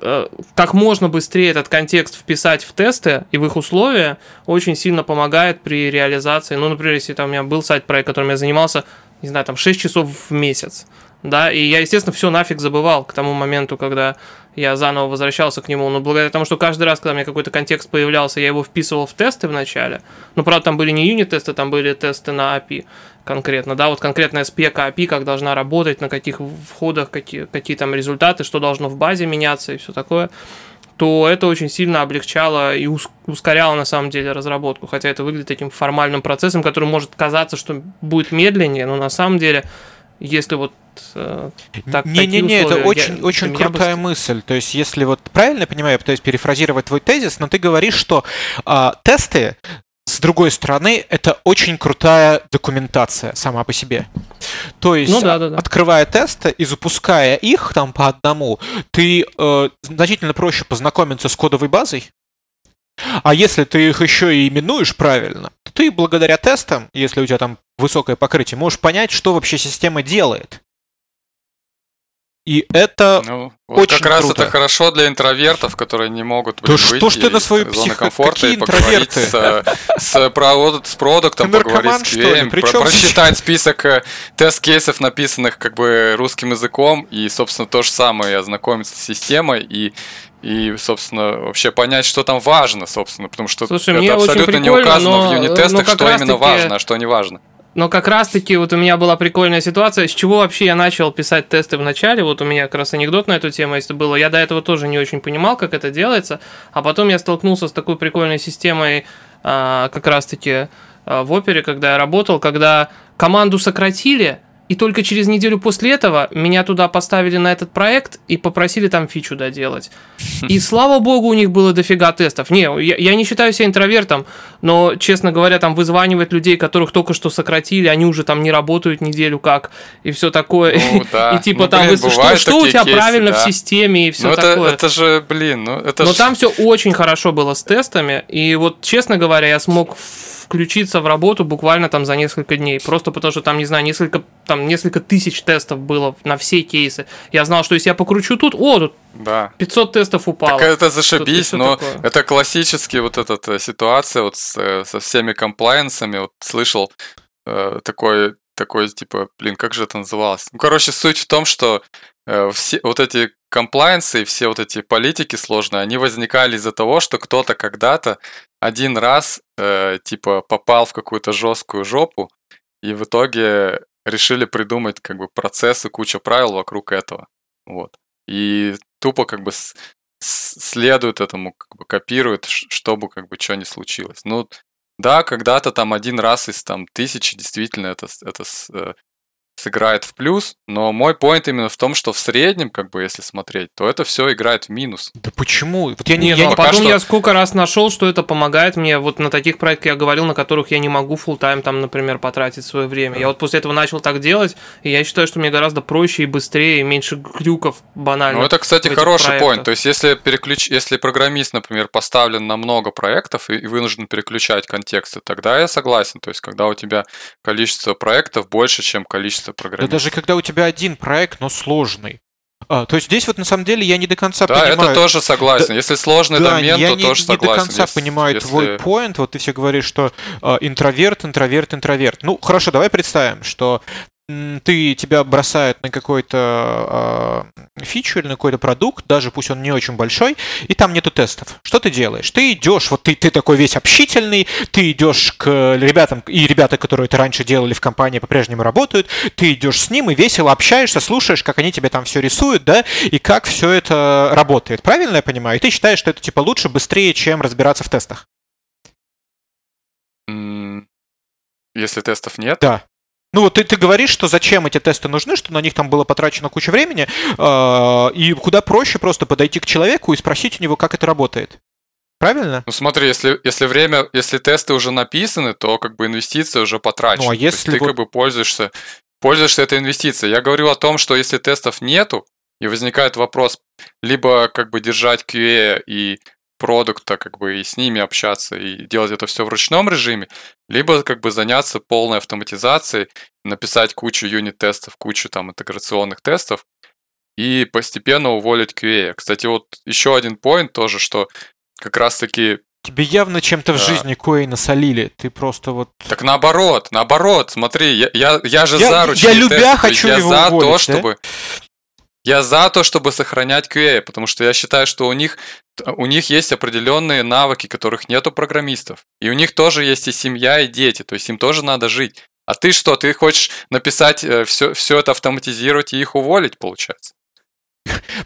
э, как можно быстрее этот контекст вписать в тесты и в их условия очень сильно помогает при реализации. Ну, например, если там у меня был сайт-проект, которым я занимался, не знаю, там 6 часов в месяц, да, и я, естественно, все нафиг забывал к тому моменту, когда я заново возвращался к нему, но благодаря тому, что каждый раз, когда меня какой-то контекст появлялся, я его вписывал в тесты в начале, ну, правда, там были не юнит-тесты, там были тесты на API конкретно, да, вот конкретная спека API, как должна работать, на каких входах, какие, какие там результаты, что должно в базе меняться и все такое, то это очень сильно облегчало и ускоряло на самом деле разработку, хотя это выглядит таким формальным процессом, который может казаться, что будет медленнее, но на самом деле если вот э, так, Не-не-не, это очень, я, очень крутая бы... мысль. То есть, если вот правильно я понимаю, то есть перефразировать твой тезис, но ты говоришь, что а, тесты с другой стороны, это очень крутая документация сама по себе. То есть, ну, да, да, да. открывая тесты и запуская их там по одному, ты э, значительно проще познакомиться с кодовой базой, а если ты их еще и именуешь правильно, то ты благодаря тестам, если у тебя там высокое покрытие, можешь понять, что вообще система делает. И это ну, вот очень как раз круто. это хорошо для интровертов, которые не могут блин, да выйти что ж ты на свою зоны комфорта и поговорить с, с, с продуктом, поговорить с QA, про, прочитать список э, тест-кейсов, написанных как бы русским языком, и, собственно, то же самое, ознакомиться с системой и и, собственно, вообще понять, что там важно, собственно, потому что Слушай, это абсолютно не указано но, в юнит-тестах, что именно важно, а что не важно. Но как раз-таки вот у меня была прикольная ситуация, с чего вообще я начал писать тесты в начале. Вот у меня как раз анекдот на эту тему, если было. Я до этого тоже не очень понимал, как это делается. А потом я столкнулся с такой прикольной системой а, как раз-таки а, в опере, когда я работал, когда команду сократили, и только через неделю после этого меня туда поставили на этот проект и попросили там фичу доделать. И слава богу, у них было дофига тестов. Не, я, я не считаю себя интровертом, но, честно говоря, там вызванивать людей, которых только что сократили, они уже там не работают неделю как, и все такое. Ну, да. И типа Ну, там, блин, что, что у тебя кейсы, правильно да. в системе и все ну, это, такое. это же, блин, ну это Но ж- там все очень хорошо было с тестами. И вот, честно говоря, я смог включиться в работу буквально там за несколько дней. Просто потому что там, не знаю, несколько, там несколько тысяч тестов было на все кейсы. Я знал, что если я покручу тут, о, тут Да. 500 тестов упало. Так это зашибись, но такое. это классический вот эта ситуация вот с, э, со всеми комплайенсами. Вот слышал э, такой, такой типа, блин, как же это называлось? Ну, короче, суть в том, что э, все вот эти комплайенсы и все вот эти политики сложные, они возникали из-за того, что кто-то когда-то один раз э, типа попал в какую-то жесткую жопу, и в итоге решили придумать как бы процессы, куча правил вокруг этого. Вот. И тупо как бы с- с- следует этому, как бы копирует, чтобы как бы что ни случилось. Ну, да, когда-то там один раз из там тысячи действительно это, это э, сыграет в плюс, но мой поинт именно в том, что в среднем, как бы если смотреть, то это все играет в минус. Да почему? Вот я не, Не, я ну, не- потом что- я сколько раз нашел, что это помогает мне. Вот на таких проектах я говорил, на которых я не могу full тайм там, например, потратить свое время. Я вот после этого начал так делать, и я считаю, что мне гораздо проще и быстрее, и меньше глюков банально. Ну, это, кстати, хороший поинт. То есть, если переключ... если программист, например, поставлен на много проектов и и вынужден переключать контексты, тогда я согласен. То есть, когда у тебя количество проектов больше, чем количество Да программистов. даже когда у тебя один проект, но сложный. А, то есть здесь вот на самом деле я не до конца Да, понимаю. это тоже согласен. Если сложный Да, домен, я то не, тоже не согласен. до конца Если- понимаю если- твой поинт. Вот ты все говоришь, что а, интроверт, интроверт, интроверт. Ну, хорошо, давай представим, что ты тебя бросают на какой-то а, фичу или на какой-то продукт, даже пусть он не очень большой, и там нету тестов. Что ты делаешь? Ты идешь, вот ты, ты такой весь общительный, ты идешь к ребятам, и ребята, которые это раньше делали в компании, по-прежнему работают, ты идешь с ним и весело общаешься, слушаешь, как они тебе там все рисуют, да, и как все это работает. Правильно я понимаю? И ты считаешь, что это типа лучше, быстрее, чем разбираться в тестах? Если тестов нет, Да. Ну вот ты, ты говоришь, что зачем эти тесты нужны, что на них там было потрачено куча времени, э, и куда проще просто подойти к человеку и спросить у него, как это работает. Правильно? Ну смотри, если, если время, если тесты уже написаны, то как бы инвестиция уже потрачена. Ну, а То есть если ты вот- как бы пользуешься, пользуешься этой инвестицией. Я говорю о том, что если тестов нету, и возникает вопрос, либо как бы держать QA и продукта, как бы и с ними общаться, и делать это все в ручном режиме, либо как бы заняться полной автоматизацией, написать кучу юнит-тестов, кучу там интеграционных тестов, и постепенно уволить QA. Кстати, вот еще один поинт тоже, что как раз-таки Тебе явно чем-то в Да. жизни кое насолили. Ты просто вот... Так наоборот, наоборот, смотри, я, я, я же Я- за я ручные любя тесты, хочу я его за уволить, то, да? чтобы я за то, чтобы сохранять QA, потому что я считаю, что у них у них есть определенные навыки, которых нет у программистов, и у них тоже есть и семья, и дети, то есть им тоже надо жить. А ты что, ты хочешь написать все, все это автоматизировать и их уволить, получается?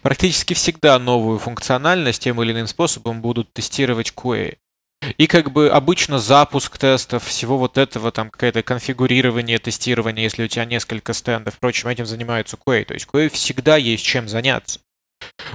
практически всегда новую функциональность тем или иным способом будут тестировать QA. И как бы обычно запуск тестов, всего вот этого, там какое-то конфигурирование, тестирование, если у тебя несколько стендов, впрочем, этим занимаются QA. То есть QA всегда есть чем заняться.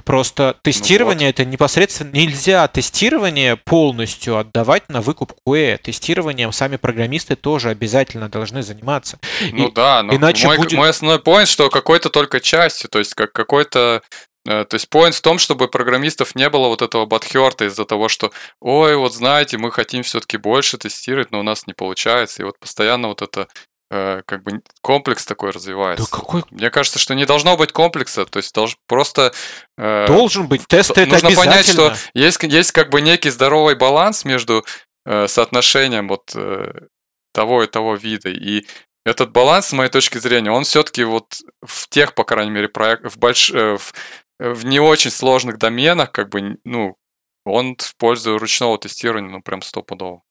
Просто тестирование это непосредственно нельзя тестирование полностью отдавать на выкуп QA. Тестированием сами программисты тоже обязательно должны заниматься. Ну И- да, но иначе мой, будет- мой основной поинт, что какой-то только частью, то есть как какой-то то есть поинт в том, чтобы программистов не было вот этого батхерта из-за того, что ой, вот знаете, мы хотим все-таки больше тестировать, но у нас не получается. И вот постоянно вот это э, как бы комплекс такой Да развивается. какой Мне кажется, что не должно быть комплекса, то есть долж, просто э, должен быть тесты это нужно понять, что есть, есть как бы некий здоровый баланс между э, соотношением вот э, того и того вида. И этот баланс, с моей точки зрения, он все-таки вот в тех, по крайней мере, проектах, в, больш... э, в, в не очень сложных доменах, как бы, ну, он в пользу ручного тестирования, ну, прям стопудово.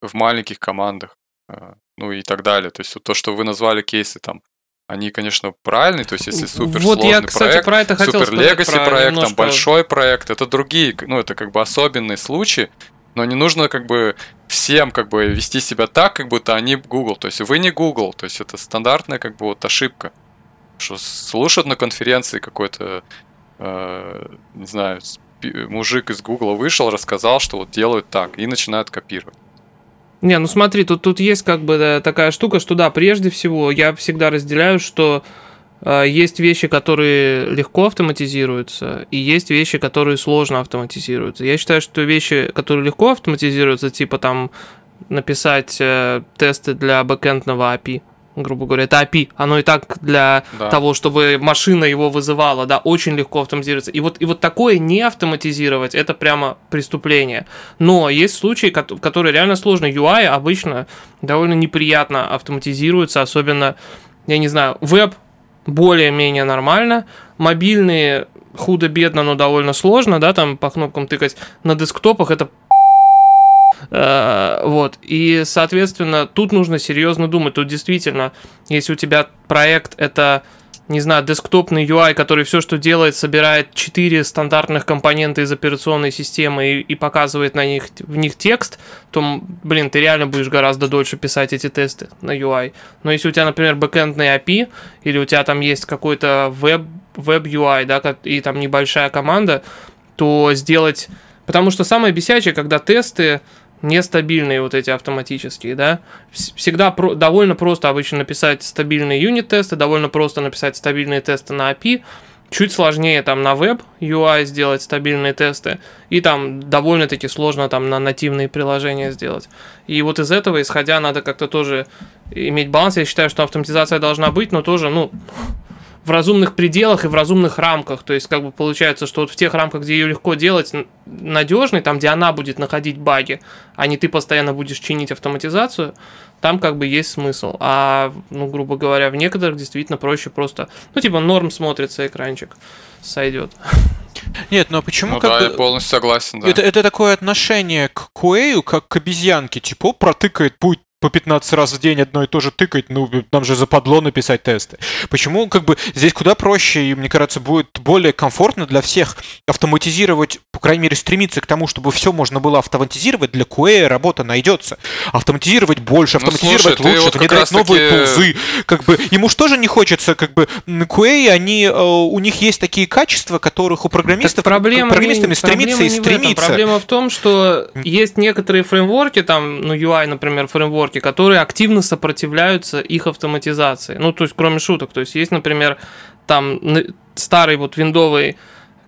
В маленьких командах. э, ну и так далее. То есть вот то, что вы назвали кейсы там, они, конечно, правильные, то есть если супер вот я, кстати, проект, про это хотел супер легаси проект, немножко... там большой проект, это другие, ну это как бы особенные случаи, но не нужно как бы всем как бы вести себя так, как будто они Google. То есть вы не Google, то есть это стандартная как бы вот ошибка. Что слушают на конференции какой-то, э, не знаю, мужик из Google вышел, рассказал, что вот делают так, и начинают копировать. Не, ну смотри, тут, тут есть как бы такая штука, что да, прежде всего я всегда разделяю, что э, есть вещи, которые легко автоматизируются, и есть вещи, которые сложно автоматизируются. Я считаю, что вещи, которые легко автоматизируются, типа там написать э, тесты для бэкэндного API, грубо говоря, это API, оно и так для да. того, чтобы машина его вызывала, да, очень легко автоматизируется. И вот, и вот такое не автоматизировать, это прямо преступление. Но есть случаи, которые реально сложно. UI обычно довольно неприятно автоматизируется, особенно, я не знаю, веб более-менее нормально, мобильные худо-бедно, но довольно сложно, да, там по кнопкам тыкать. На десктопах это вот. И, соответственно, тут нужно серьезно думать. Тут действительно, если у тебя проект это не знаю, десктопный UI, который все, что делает, собирает четыре стандартных компонента из операционной системы и, и показывает на них, в них текст, то, блин, ты реально будешь гораздо дольше писать эти тесты на UI. Но если у тебя, например, бэкэндный API, или у тебя там есть какой-то веб, веб UI, да, и там небольшая команда, то сделать... Потому что самое бесячее, когда тесты нестабильные вот эти автоматические, да. Всегда про, довольно просто обычно написать стабильные юнит-тесты, довольно просто написать стабильные тесты на API, чуть сложнее там на веб UI сделать стабильные тесты, и там довольно-таки сложно там на нативные приложения сделать. И вот из этого, исходя, надо как-то тоже иметь баланс. Я считаю, что автоматизация должна быть, но тоже, ну, в разумных пределах и в разумных рамках. То есть, как бы получается, что вот в тех рамках, где ее легко делать надежной, там, где она будет находить баги, а не ты постоянно будешь чинить автоматизацию, там как бы есть смысл. А, ну, грубо говоря, в некоторых действительно проще просто, ну, типа, норм смотрится экранчик, сойдет. Нет, но почему ну, как да, бы... я полностью согласен, да. Это, это такое отношение к QA, как к обезьянке, типа, протыкает путь по 15 раз в день одно и то же тыкать, ну, нам же западло написать тесты. Почему, как бы, здесь куда проще, и, мне кажется, будет более комфортно для всех автоматизировать, по крайней мере, стремиться к тому, чтобы все можно было автоматизировать, для QA работа найдется. Автоматизировать больше, ну, автоматизировать ну, слушай, лучше, вот внедрять новые таки... тулзы. Как бы, ему же тоже не хочется, как бы, QA, они, э, у них есть такие качества, которых у программистов, проблема программистами не, стремится и стремится. Проблема в том, что есть некоторые фреймворки, там, ну, UI, например, фреймворк, разработки, которые активно сопротивляются их автоматизации. Ну, то есть, кроме шуток. То есть, есть, например, там старый вот виндовый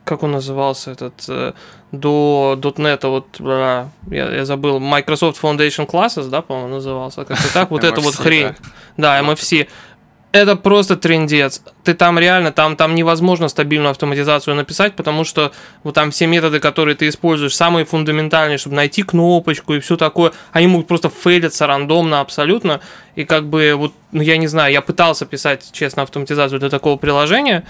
как он назывался этот э, до .NET, вот я, я забыл, Microsoft Foundation Classes, да, по-моему, назывался, как-то так, вот эта вот хрень, да, MFC, это просто трендец. Ты там реально, там, там невозможно стабильную автоматизацию написать, потому что вот там все методы, которые ты используешь, самые фундаментальные, чтобы найти кнопочку и все такое, они могут просто фейлиться рандомно абсолютно. И как бы вот, ну я не знаю, я пытался писать, честно, автоматизацию для такого приложения,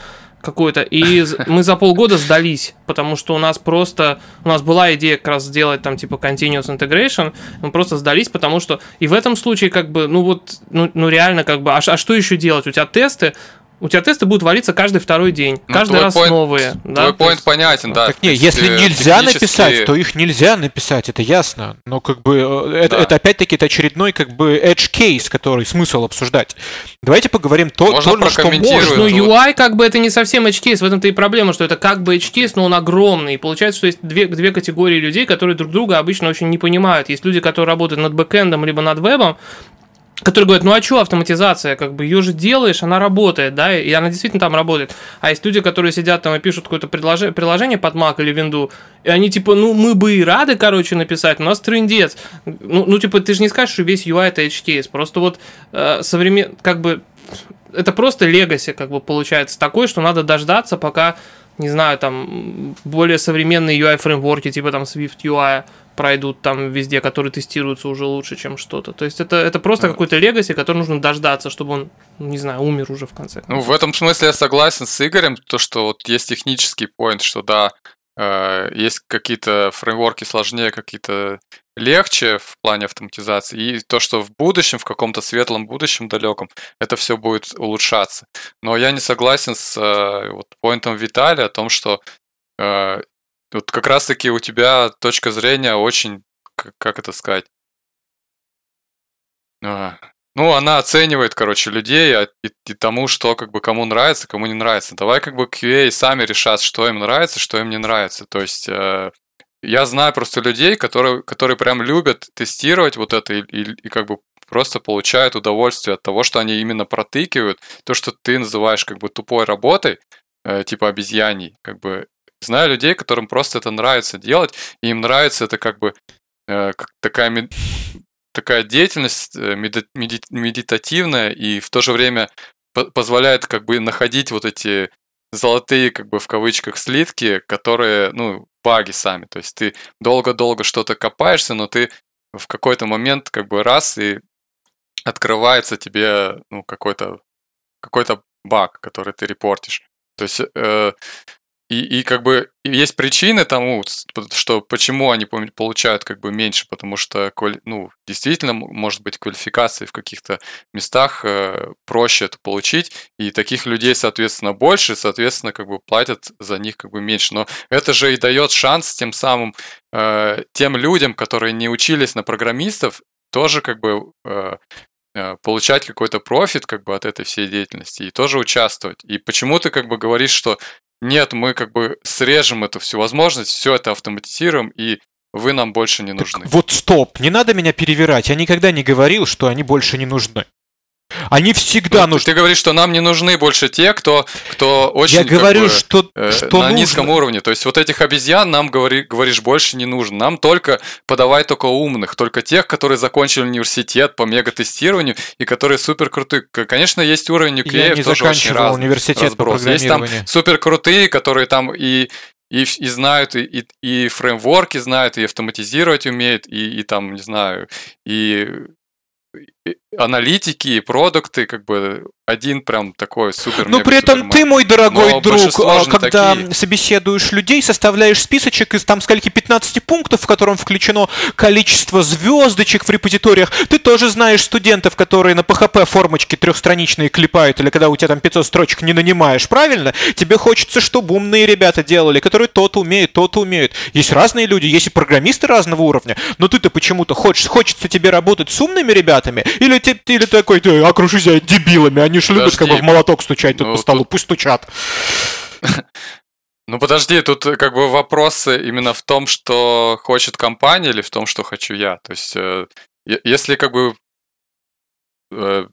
какой-то. И мы за полгода сдались, потому что у нас просто... У нас была идея как раз сделать там типа continuous integration, мы просто сдались, потому что... И в этом случае как бы, ну вот, ну, ну реально как бы... А, а что еще делать? У тебя тесты, у тебя тесты будут валиться каждый второй день, ну, каждый раз point, новые. Твой да? поинт есть... понятен, да. Так, не, если нельзя написать, то их нельзя написать, это ясно. Но как бы э, это, да. это опять-таки это очередной как бы edge case, который смысл обсуждать. Давайте поговорим то, можно то что можно. Ну UI как бы это не совсем edge case, в этом-то и проблема, что это как бы edge case, но он огромный. И получается, что есть две, две категории людей, которые друг друга обычно очень не понимают. Есть люди, которые работают над бэкэндом либо над вебом, которые говорят, ну а что автоматизация, как бы ее же делаешь, она работает, да, и она действительно там работает. А есть люди, которые сидят там и пишут какое-то приложение под Mac или Windows, и они типа, ну мы бы и рады, короче, написать, но у нас трендец. Ну, ну типа, ты же не скажешь, что весь UI это HTS, просто вот э, современ... как бы это просто легаси, как бы получается такой, что надо дождаться, пока не знаю, там более современные UI фреймворки, типа там Swift UI пройдут там везде, которые тестируются уже лучше, чем что-то. То есть это, это просто какой-то легаси, который нужно дождаться, чтобы он, не знаю, умер уже в конце. Ну, в этом смысле я согласен с Игорем, то, что вот есть технический поинт, что да, есть какие-то фреймворки сложнее, какие-то легче в плане автоматизации, и то, что в будущем, в каком-то светлом будущем далеком, это все будет улучшаться. Но я не согласен с э, вот, поинтом Виталия о том, что э, вот как раз-таки у тебя точка зрения очень, как, как это сказать, э, ну, она оценивает, короче, людей а, и, и тому, что как бы кому нравится, кому не нравится. Давай как бы QA сами решат, что им нравится, что им не нравится. То есть э, я знаю просто людей, которые, которые прям любят тестировать вот это и, и, и как бы просто получают удовольствие от того, что они именно протыкивают то, что ты называешь как бы тупой работой, э, типа обезьяний, как бы знаю людей, которым просто это нравится делать, и им нравится это как бы э, как такая такая деятельность э, медитативная и в то же время позволяет как бы находить вот эти золотые, как бы в кавычках, слитки, которые, ну, баги сами. То есть ты долго-долго что-то копаешься, но ты в какой-то момент как бы раз и открывается тебе ну, какой-то какой-то баг, который ты репортишь. То есть э, и, и как бы есть причины тому, что почему они получают как бы меньше, потому что ну, действительно может быть квалификации в каких-то местах э, проще это получить, и таких людей, соответственно, больше, соответственно, как бы платят за них как бы меньше. Но это же и дает шанс тем самым э, тем людям, которые не учились на программистов, тоже как бы э, получать какой-то профит как бы от этой всей деятельности и тоже участвовать. И почему ты как бы говоришь, что нет, мы как бы срежем эту всю возможность, все это автоматизируем, и вы нам больше не нужны. Так вот стоп, не надо меня перевирать. Я никогда не говорил, что они больше не нужны. Они всегда ну, нужны. Ты говоришь, что нам не нужны больше те, кто, кто очень Я говорю, бы, что, э, что на нужно. низком уровне. То есть вот этих обезьян нам, говори, говоришь, больше не нужно. Нам только подавай только умных, только тех, которые закончили университет по мега-тестированию и которые супер крутые. Конечно, есть уровень нуклеев, тоже очень разный. университет разброс. по Есть там супер крутые, которые там и и, и знают, и, и, и фреймворки знают, и автоматизировать умеют, и, и там, не знаю, и аналитики и продукты, как бы один прям такой супер Но при этом ты, мой дорогой Но друг, а, когда такие. собеседуешь людей, составляешь списочек из там скольки 15 пунктов, в котором включено количество звездочек в репозиториях, ты тоже знаешь студентов, которые на PHP формочки трехстраничные клепают, или когда у тебя там 500 строчек не нанимаешь, правильно? Тебе хочется, чтобы умные ребята делали, которые то-то умеют, то-то умеют. Есть разные люди, есть и программисты разного уровня, но ты-то почему-то хочешь, хочется тебе работать с умными ребятами, или, или такой, ты окружи себя дебилами, они же любят как бы в молоток стучать тут ну, по столу, тут... пусть стучат. Ну подожди, тут как бы вопрос именно в том, что хочет компания или в том, что хочу я. То есть, э, если как бы э,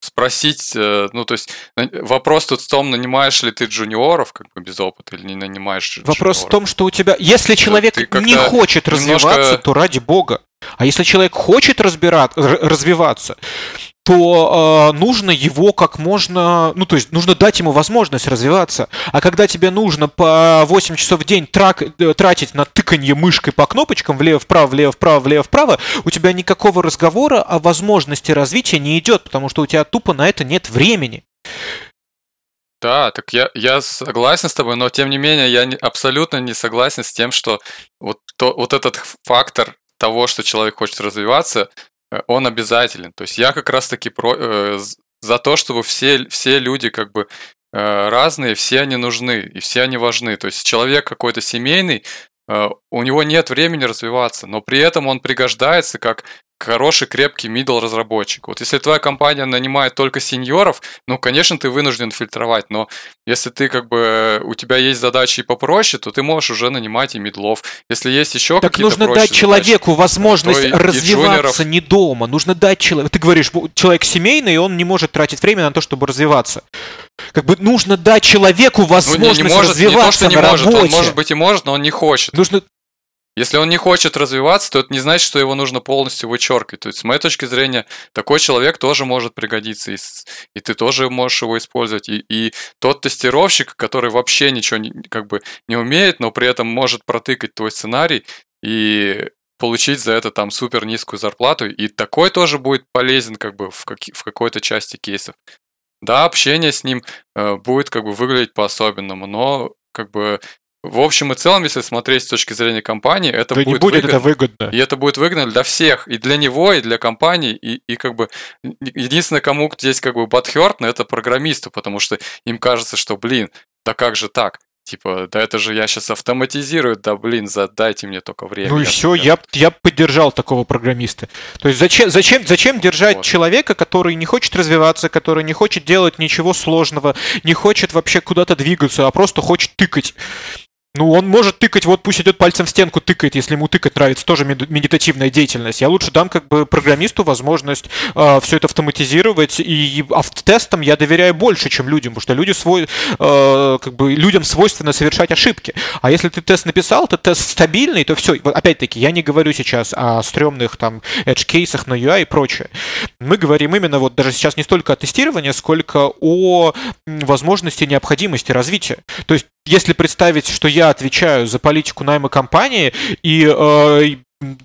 спросить, э, ну то есть вопрос тут в том, нанимаешь ли ты джуниоров как бы без опыта или не нанимаешь Вопрос в том, что у тебя, если человек не хочет немножко... развиваться, то ради бога. А если человек хочет разбирать, развиваться, то э, нужно его как можно, ну то есть нужно дать ему возможность развиваться. А когда тебе нужно по 8 часов в день трак, э, тратить на тыканье мышкой по кнопочкам влево-вправо, влево-вправо, влево-вправо, у тебя никакого разговора о возможности развития не идет, потому что у тебя тупо на это нет времени. Да, так я, я согласен с тобой, но тем не менее я не, абсолютно не согласен с тем, что вот, то, вот этот фактор того, что человек хочет развиваться, Э, он обязателен. То есть я как раз-таки про, э, за то, чтобы все, все люди как бы э, разные, все они нужны и все они важны. То есть человек какой-то семейный, у него нет времени развиваться, но при этом он пригождается как хороший, крепкий middle разработчик. Вот если твоя компания нанимает только сеньоров, ну, конечно, ты вынужден фильтровать, но если ты как бы у тебя есть задачи попроще, то ты можешь уже нанимать и мидлов. Если есть еще так какие-то нужно дать человеку задачи, возможность и, развиваться и не дома. Нужно дать человеку. Ты говоришь, человек семейный, и он не может тратить время на то, чтобы развиваться. Как бы нужно дать человеку возможность ну, не, не может, развиваться не то, что не на может, работе. Он может быть и может, но он не хочет. Нужно если он не хочет развиваться, то это не значит, что его нужно полностью вычеркивать. То есть, с моей точки зрения, такой человек тоже может пригодиться, и, и ты тоже можешь его использовать. И, и тот тестировщик, который вообще ничего не, как бы не умеет, но при этом может протыкать твой сценарий и получить за это там супер низкую зарплату, и такой тоже будет полезен как бы в, как, в какой-то части кейсов. Да, общение с ним э, будет как бы выглядеть по-особенному, но как бы в общем и целом, если смотреть с точки зрения компании, это Да не будет, будет выгодно. это выгодно. И это будет выгодно для всех, и для него, и для компании, и, и как бы единственное, кому здесь как бы бадхёртно, это программисту, потому что им кажется, что, блин, да как же так? Типа, да это же я сейчас автоматизирую, да блин, задайте мне только время. Ну и все, я, я поддержал такого программиста. То есть зачем, зачем, зачем держать Вот. человека, который не хочет развиваться, который не хочет делать ничего сложного, не хочет вообще куда-то двигаться, а просто хочет тыкать? Ну, он может тыкать, вот пусть идет пальцем в стенку, тыкает, если ему тыкать нравится, тоже мед- медитативная деятельность. Я лучше дам как бы программисту возможность все это автоматизировать, и автотестам я доверяю больше, чем людям, потому что люди свой, э, как бы людям свойственно совершать ошибки. А если ты тест написал, это тест стабильный, то все. Опять-таки, я не говорю сейчас о стрёмных там edge-кейсах на UI и прочее. Мы говорим именно вот даже сейчас не столько о тестировании, сколько о возможности необходимости развития. То есть если представить, что я отвечаю за политику найма компании, и э,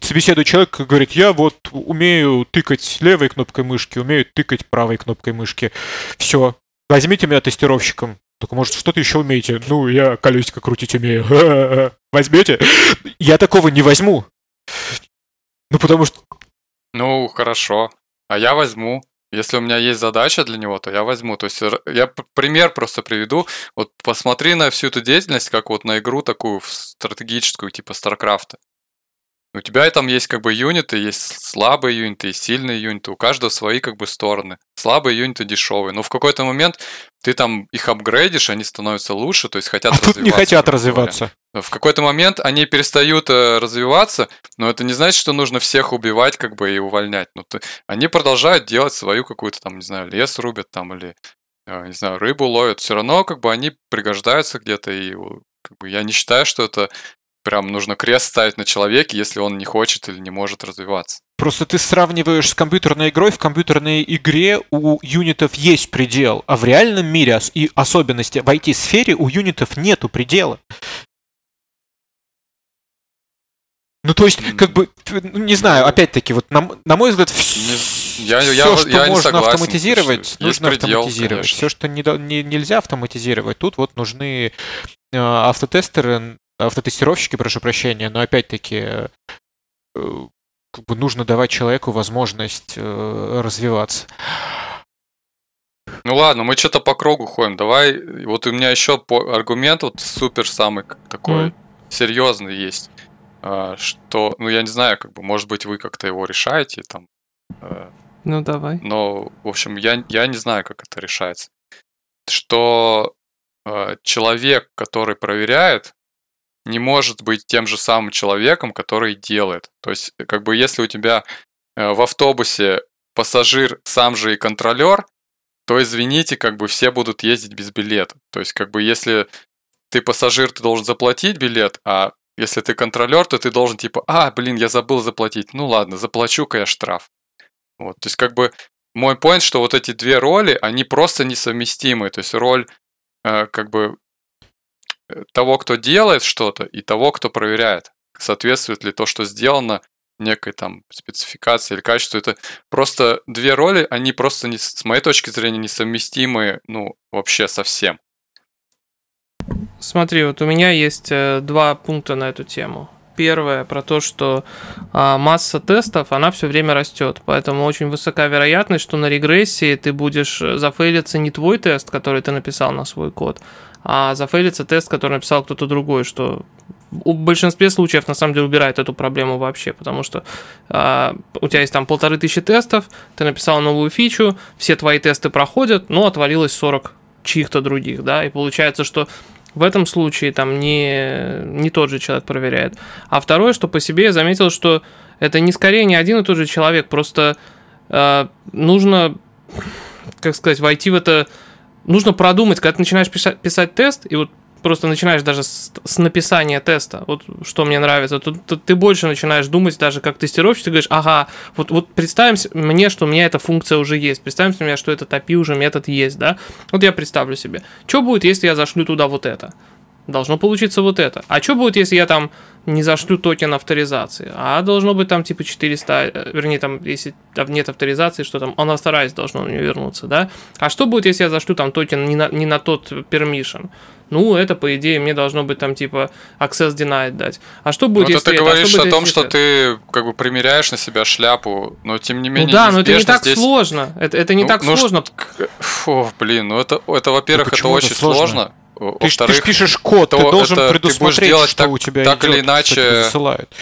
собеседует человек, говорит, я вот умею тыкать левой кнопкой мышки, умею тыкать правой кнопкой мышки. Все, возьмите меня тестировщиком. Только, может, что-то еще умеете? Ну, я колесико крутить умею. Возьмете? Я такого не возьму. Ну, потому что... Ну, хорошо. А я возьму. Если у меня есть задача для него, то я возьму. То есть я пример просто приведу. Вот посмотри на всю эту деятельность, как вот на игру такую стратегическую, типа Старкрафта. У тебя там есть как бы юниты, есть слабые юниты, есть сильные юниты. У каждого свои как бы стороны. Слабые юниты дешевые. Но в какой-то момент ты там их апгрейдишь, они становятся лучше, то есть хотят А тут не развиваться, хотят развиваться. В какой-то момент они перестают э, развиваться, но это не значит, что нужно всех убивать как бы и увольнять. Ну, ты- они продолжают делать свою какую-то там, не знаю, лес рубят там или, э, не знаю, рыбу ловят. Все равно как бы они пригождаются где-то и как бы я не считаю, что это прям нужно крест ставить на человеке, если он не хочет или не может развиваться. Просто ты сравниваешь с компьютерной игрой. В компьютерной игре у юнитов есть предел, а в реальном мире, и особенности в IT-сфере, у юнитов нету предела. Ну, то есть, как бы, ну, не знаю, опять-таки, вот на, на мой взгляд, Не- я- все, я- что я можно согласен, автоматизировать, есть нужно предел, автоматизировать. конечно. Все, что не, не- нельзя автоматизировать, тут вот нужны э, автотестеры, автотестировщики, прошу прощения, но опять-таки э, как бы нужно давать человеку возможность э, развиваться. Ну ладно, мы что-то по кругу ходим. Давай, вот у меня еще по- аргумент вот супер самый такой Мгм. серьезный есть, а, что, ну я не знаю, как бы, может быть, вы как-то его решаете там, э, Ну, давай. но, в общем, я, я не знаю, как это решается. Что человек, который проверяет, не может быть тем же самым человеком, который делает. То есть, как бы, если у тебя э, в автобусе пассажир сам же и контролер, то, извините, как бы все будут ездить без билета. То есть, как бы, если ты пассажир, ты должен заплатить билет, а если ты контролер, то ты должен типа, а, блин, я забыл заплатить. Ну ладно, заплачу-ка я штраф. Вот, то есть, как бы, мой point, что вот эти две роли, они просто несовместимы. То есть, роль, э, как бы, э, того, кто делает что-то, и того, кто проверяет, соответствует ли то, что сделано, некой там спецификации или качеству. Это просто две роли, они просто, не, с моей точки зрения, несовместимы, ну, вообще совсем. Смотри, вот у меня есть э, два пункта на эту тему. Первое про то, что а, масса тестов, она все время растет, поэтому очень высока вероятность, что на регрессии ты будешь э, зафейлиться не твой тест, который ты написал на свой код, а зафейлится тест, который написал кто-то другой, что в большинстве случаев на самом деле убирает эту проблему вообще, потому что а, у тебя есть там полторы тысячи тестов, ты написал новую фичу, все твои тесты проходят, но отвалилось 40 чьих-то других, да, и получается, что в этом случае там не, не тот же человек проверяет. А второе, что по себе я заметил, что это не скорее не один и тот же человек, просто э, нужно, как сказать, войти в это, нужно продумать, когда ты начинаешь писать, писать тест, и вот просто начинаешь даже с, с написания теста, вот что мне нравится, тут, тут ты больше начинаешь думать даже как тестировщик, ты говоришь, ага, вот, вот представим мне, что у меня эта функция уже есть, представим себе, что этот API уже метод есть, да, вот я представлю себе, что будет, если я зашлю туда вот это, должно получиться вот это. А что будет, если я там не зашлю токен авторизации? А должно быть там типа 400, э, вернее, там, если там нет авторизации, что там unauthorized должно мне вернуться, да? А что будет, если я зашлю там токен не на, не на тот permission? Ну, это, по идее, мне должно быть там типа access denied дать. А что будет, ну, если ты это? говоришь а что о том, что это? ты как бы примеряешь на себя шляпу, но тем не Ну менее да, но это не так здесь... сложно. Это, это не Ну, так ну, сложно. Фу, блин, ну это, это во-первых, это почему это очень сложно? сложно. Ты, ж- ты Во-вторых, ж пишешь код, ты то должен это ты предусмотреть, делать что так- у тебя так или идет, тебе иначе. засылают.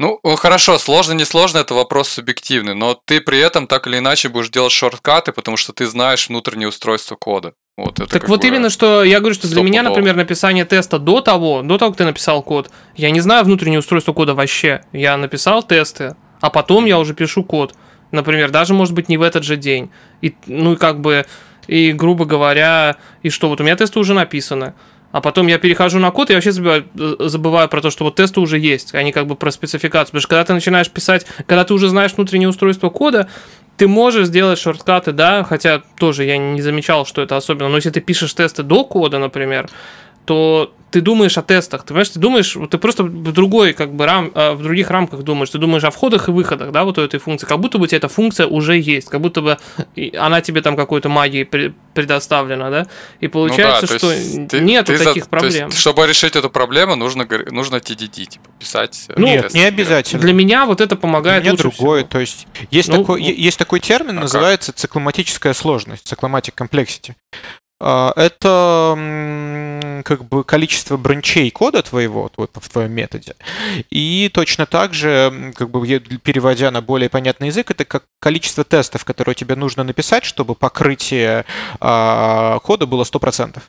Ну, хорошо, сложно, не сложно, это вопрос субъективный, но ты при этом так или иначе будешь делать шорткаты, потому что ты знаешь внутреннее устройство кода. Вот это Так вот бы- именно, что я говорю, что для меня, например, написание теста до того, до того, как ты написал код, я не знаю внутреннее устройство кода вообще. Я написал тесты, а потом я уже пишу код. Например, даже, может быть, не в этот же день. И, ну, как бы, и, грубо говоря, и что, вот у меня тесты уже написаны. А потом я перехожу на код и вообще забываю, э, забываю про то, что вот тесты уже есть, они как бы про спецификацию. Потому что когда ты начинаешь писать, когда ты уже знаешь внутреннее устройство кода, ты можешь сделать шорткаты, да, хотя тоже я не замечал, что это особенно. Но если ты пишешь тесты до кода, например, то ты думаешь о тестах, ты понимаешь, ты думаешь, вот ты просто в другой, как бы, рам, э, в других рамках думаешь, ты думаешь о входах и выходах, да, вот у этой функции, как будто бы у тебя эта функция уже есть, как будто бы она тебе там какой-то магией пре- предоставлена, да, и Ну получается, да, то что есть ты- нету ты за- таких есть, проблем. чтобы решить эту проблему, нужно, нужно TDD, типа, писать. э, Ну, Нет, тесты. не обязательно. Для меня вот это Для помогает меня лучше другое. всего. То есть есть, Ну, такой, ну. есть такой термин, А называется цикломатическая сложность, цикломатик complexity. А, Это как бы количество бранчей кода твоего вот в твоем методе. И точно так же, как бы переводя на более понятный язык, это как количество тестов, которые тебе нужно написать, чтобы покрытие а, кода было 100%.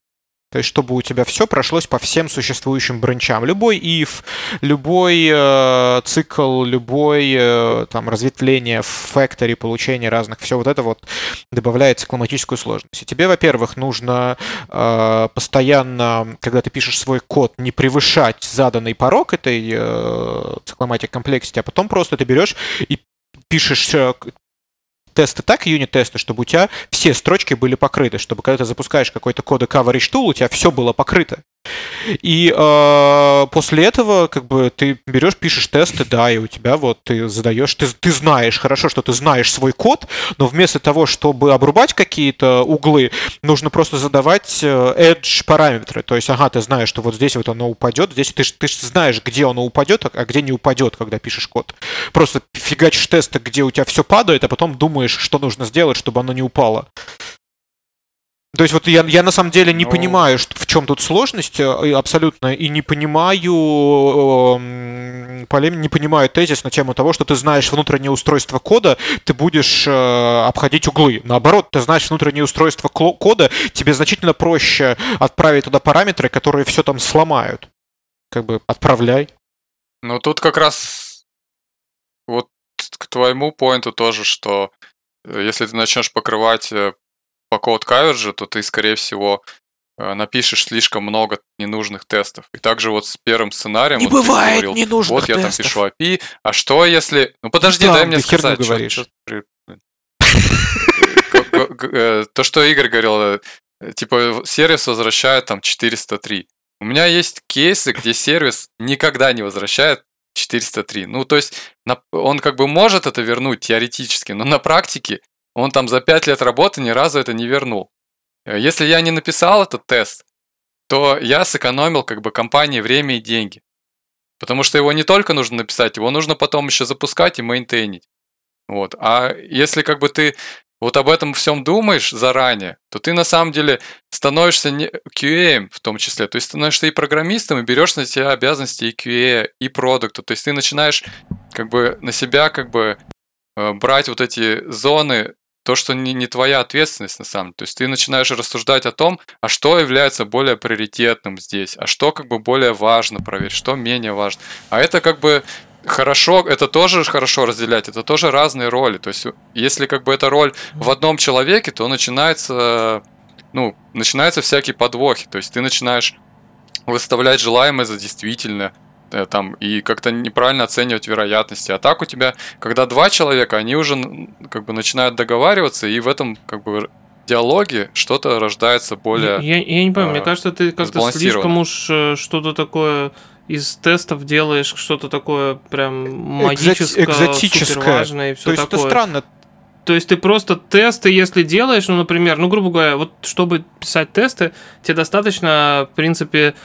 То есть, чтобы у тебя все прошлось по всем существующим бранчам. Любой if, любой э, цикл, любой э, там разветвление в factory, получение разных, все вот это вот добавляет цикломатическую сложность. И тебе, во-первых, нужно э, постоянно, когда ты пишешь свой код, не превышать заданный порог этой э, цикломатик комплексити, а потом просто ты берешь и пишешь э, тесты так, юнит-тесты, чтобы у тебя все строчки были покрыты, чтобы когда ты запускаешь какой-то коды coverage tool, у тебя все было покрыто. И э, после этого, как бы, ты берешь, пишешь тесты, да, и у тебя вот ты задаешь, ты, ты знаешь, хорошо, что ты знаешь свой код, но вместо того, чтобы обрубать какие-то углы, нужно просто задавать э, edge параметры. То есть, ага, ты знаешь, что вот здесь вот оно упадет, здесь ты, ты знаешь, где оно упадет, а- а где не упадет, когда пишешь код. Просто фигачишь тесты, где у тебя все падает, а потом думаешь, что нужно сделать, чтобы оно не упало. То есть вот я, я на самом деле не Ну. понимаю, что, в чем тут сложность э, абсолютно, и не понимаю, эм, полем- не понимаю тезис на тему того, что ты знаешь внутреннее устройство кода, ты будешь э, обходить углы. Наоборот, ты знаешь внутреннее устройство кода, тебе значительно проще отправить туда параметры, которые все там сломают. Как бы отправляй. Ну, тут как раз вот к твоему поинту тоже, что э, если ты начнешь покрывать э, по код каверджи, то ты, скорее всего, э, напишешь слишком много ненужных тестов. И также вот с первым сценарием... Не вот бывает говорил, ненужных Вот я там тестов. пишу API, а что если... Ну, подожди, Да, дай мне сказать. говоришь. г- э, То, что Игорь говорил, э, типа сервис возвращает там 403. У меня есть кейсы, где сервис никогда не возвращает 403. Ну, то есть он как бы может это вернуть теоретически, но на практике он там за 5 лет работы ни разу это не вернул. Э, Если я не написал этот тест, то я сэкономил как бы компании время и деньги. Потому что его не только нужно написать, его нужно потом еще запускать и мейнтейнить. Вот. А если как бы ты вот об этом всем думаешь заранее, то ты на самом деле становишься не QA в том числе. То есть становишься и программистом, и берешь на себя обязанности и QA, и продукта. То есть ты начинаешь как бы на себя как бы э, брать вот эти зоны, то, что не, не твоя ответственность на самом деле. То есть ты начинаешь рассуждать о том, а что является более приоритетным здесь, а что как бы более важно проверить, что менее важно. А это как бы хорошо, это тоже хорошо разделять, это тоже разные роли. То есть если как бы эта роль в одном человеке, то начинается, ну, начинаются всякие подвохи. То есть ты начинаешь выставлять желаемое за действительное, там, и как-то неправильно оценивать вероятности. А так у тебя, когда два человека, они уже как бы начинают договариваться, и в этом как бы диалоге что-то рождается более... Я, я, я не понимаю, мне а, кажется, ты как-то слишком уж э, что-то такое из тестов делаешь что-то такое прям магическое, экзотическое. важное и все То есть такое. это странно. То есть ты просто тесты, если делаешь, ну, например, ну, грубо говоря, вот чтобы писать тесты, тебе достаточно, в принципе,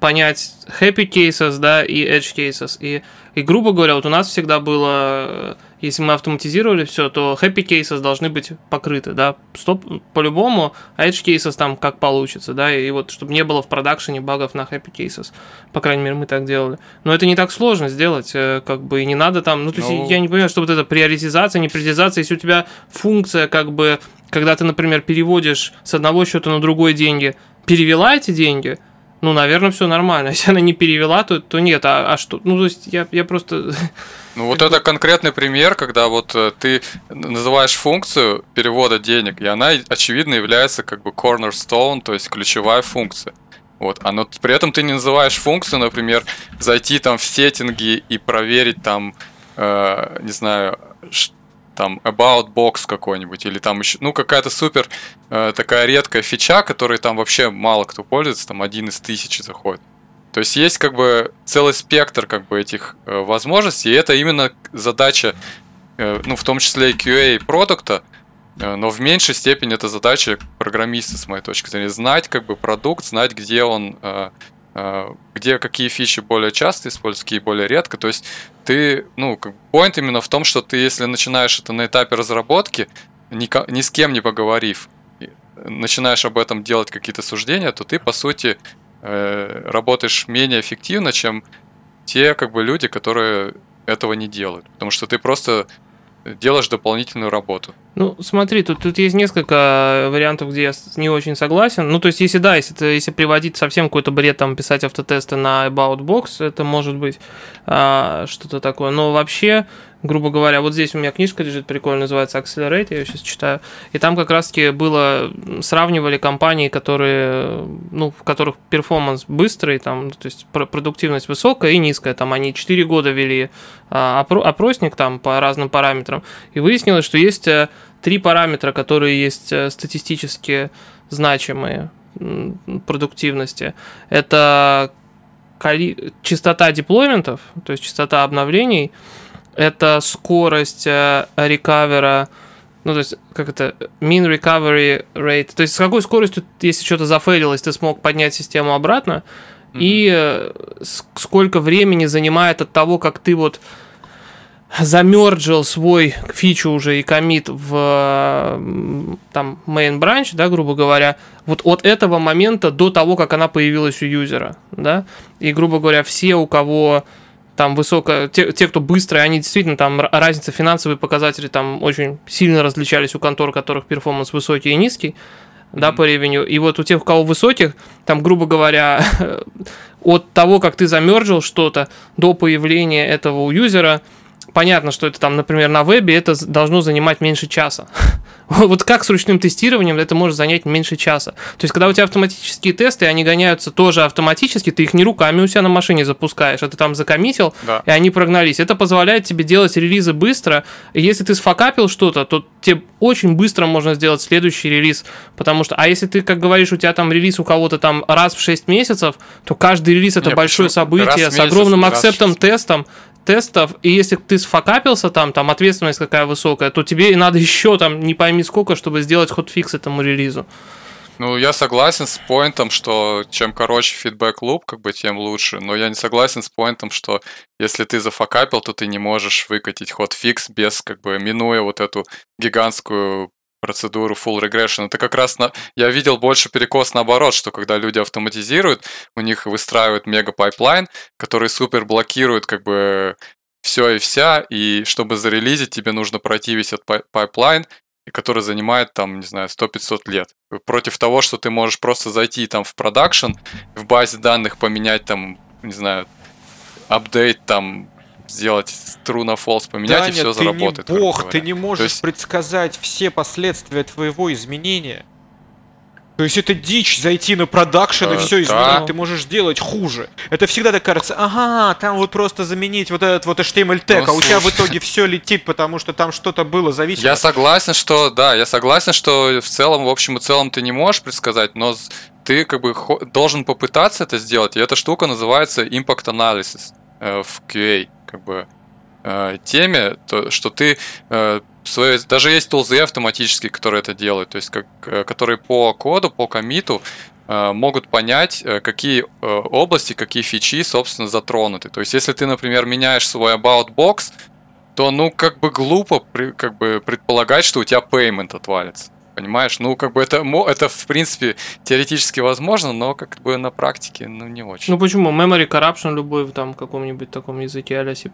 понять happy cases, да, и edge cases. И, и грубо говоря, вот у нас всегда было, если мы автоматизировали все, то happy cases должны быть покрыты, да, стоп, по-любому, а edge cases там как получится, да, и вот чтобы не было в продакшене багов на happy cases. По крайней мере, мы так делали. Но это не так сложно сделать, э, как бы, и не надо там, ну, то есть, ну... я не понимаю, что вот это приоритизация, не приоритизация, если у тебя функция, как бы, когда ты, например, переводишь с одного счета на другой деньги, перевела эти деньги – ну, наверное, все нормально. Если она не перевела, то, то нет. А, а что? Ну, то есть я, я просто... Ну, вот это конкретный пример, когда вот э, ты называешь функцию перевода денег, и она, очевидно, является как бы cornerstone, то есть ключевая функция. Вот, а но при этом ты не называешь функцию, например, зайти там в сеттинги и проверить там, э, не знаю, там About Box какой-нибудь, или там еще, ну, какая-то супер э, такая редкая фича, которой там вообще мало кто пользуется, там один из тысячи заходит. То есть есть как бы целый спектр как бы этих э, возможностей, и это именно задача, э, ну, в том числе и QA продукта, э, но в меньшей степени это задача программиста, с моей точки зрения, знать как бы продукт, знать, где он э, Э, где какие фичи более часто используются, какие более редко. То есть ты, ну, point именно в том, что ты, если начинаешь это на этапе разработки, ни, ни с кем не поговорив, начинаешь об этом делать какие-то суждения, то ты, по сути, э, работаешь менее эффективно, чем те, как бы, люди, которые этого не делают. Потому что ты просто делаешь дополнительную работу. Ну, смотри, тут, тут есть несколько вариантов, где я не очень согласен. Ну, то есть, если да, если, если приводить совсем какой-то бред, там, писать автотесты на About Box, это может быть а, что-то такое. Но вообще, грубо говоря, вот здесь у меня книжка лежит прикольно, называется Accelerate, я ее сейчас читаю, и там как раз-таки было, сравнивали компании, которые, ну, в которых перформанс быстрый, там, то есть продуктивность высокая и низкая, там они 4 года вели а, опросник там по разным параметрам, и выяснилось, что есть э, три параметра, которые есть э, статистически значимые продуктивности. Это частота деплойментов, то есть частота обновлений, это скорость э, рекавера, ну, то есть, как это, mean recovery rate, то есть, с какой скоростью, если что-то зафейлилось, ты смог поднять систему обратно, mm-hmm. и э, сколько времени занимает от того, как ты вот замерджил свой фичу уже и комит в там main branch, да, грубо говоря, вот от этого момента до того, как она появилась у юзера, да, и, грубо говоря, все, у кого там высокая, те, те, кто быстрые, они действительно там разница финансовые показатели там очень сильно различались у контор, у которых перформанс высокий и низкий, mm-hmm. да, по ревеню. И вот у тех, у кого высоких, там, грубо говоря, от того, как ты замерджил что-то до появления этого у юзера, понятно, что это там, например, на вебе это должно занимать меньше часа. Вот как с ручным тестированием это может занять меньше часа. То есть, когда у тебя автоматические тесты, они гоняются тоже автоматически, ты их не руками у себя на машине запускаешь, а ты там закоммитил, да. и они прогнались. Это позволяет тебе делать релизы быстро. И если ты сфакапил что-то, то тебе очень быстро можно сделать следующий релиз. Потому что, а если ты, как говоришь, у тебя там релиз у кого-то там раз в 6 месяцев, то каждый релиз это не, большое почему? событие раз с огромным акцептом тестом тестов, и если ты сфакапился там, там ответственность какая высокая, то тебе и надо еще там не пойми сколько, чтобы сделать хотфикс этому релизу. Ну, я согласен с поинтом, что чем короче фидбэк луп, как бы, тем лучше. Но я не согласен с поинтом, что если ты зафакапил, то ты не можешь выкатить хотфикс без, как бы, минуя вот эту гигантскую процедуру full regression. Это как раз на... я видел больше перекос наоборот, что когда люди автоматизируют, у них выстраивают мега pipeline, который супер блокирует как бы все и вся, и чтобы зарелизить, тебе нужно пройти весь этот pipeline, который занимает там, не знаю, 100-500 лет. Против того, что ты можешь просто зайти там в production, в базе данных поменять там, не знаю, update там сделать true на false, поменять, Даня, и все заработает. Ты не бог, ты не можешь есть... предсказать все последствия твоего изменения. То есть это дичь зайти на продакшн и Э, все изменить, да. ты можешь сделать хуже. Это всегда так кажется, ага, там вот просто заменить вот этот вот HTML тег, Ну, а у тебя в итоге все летит, потому что там что-то было зависимо. Я согласен, что да, я согласен, что в целом, в общем и целом ты не можешь предсказать, но ты как бы должен попытаться это сделать. И эта штука называется impact analysis э, в QA, как бы э, теме, то, что ты э, свои, даже есть тулзы автоматические, которые это делают, то есть как, э, которые по коду, по комиту могут понять, какие области, какие фичи, собственно, затронуты. То есть, если ты, например, меняешь свой about box, то, ну, как бы глупо как бы предполагать, что у тебя payment отвалится. Понимаешь? Ну, как бы это, это в принципе, теоретически возможно, но как бы на практике, ну, не очень. Ну почему? Memory corruption любой в там каком-нибудь таком языке а C++.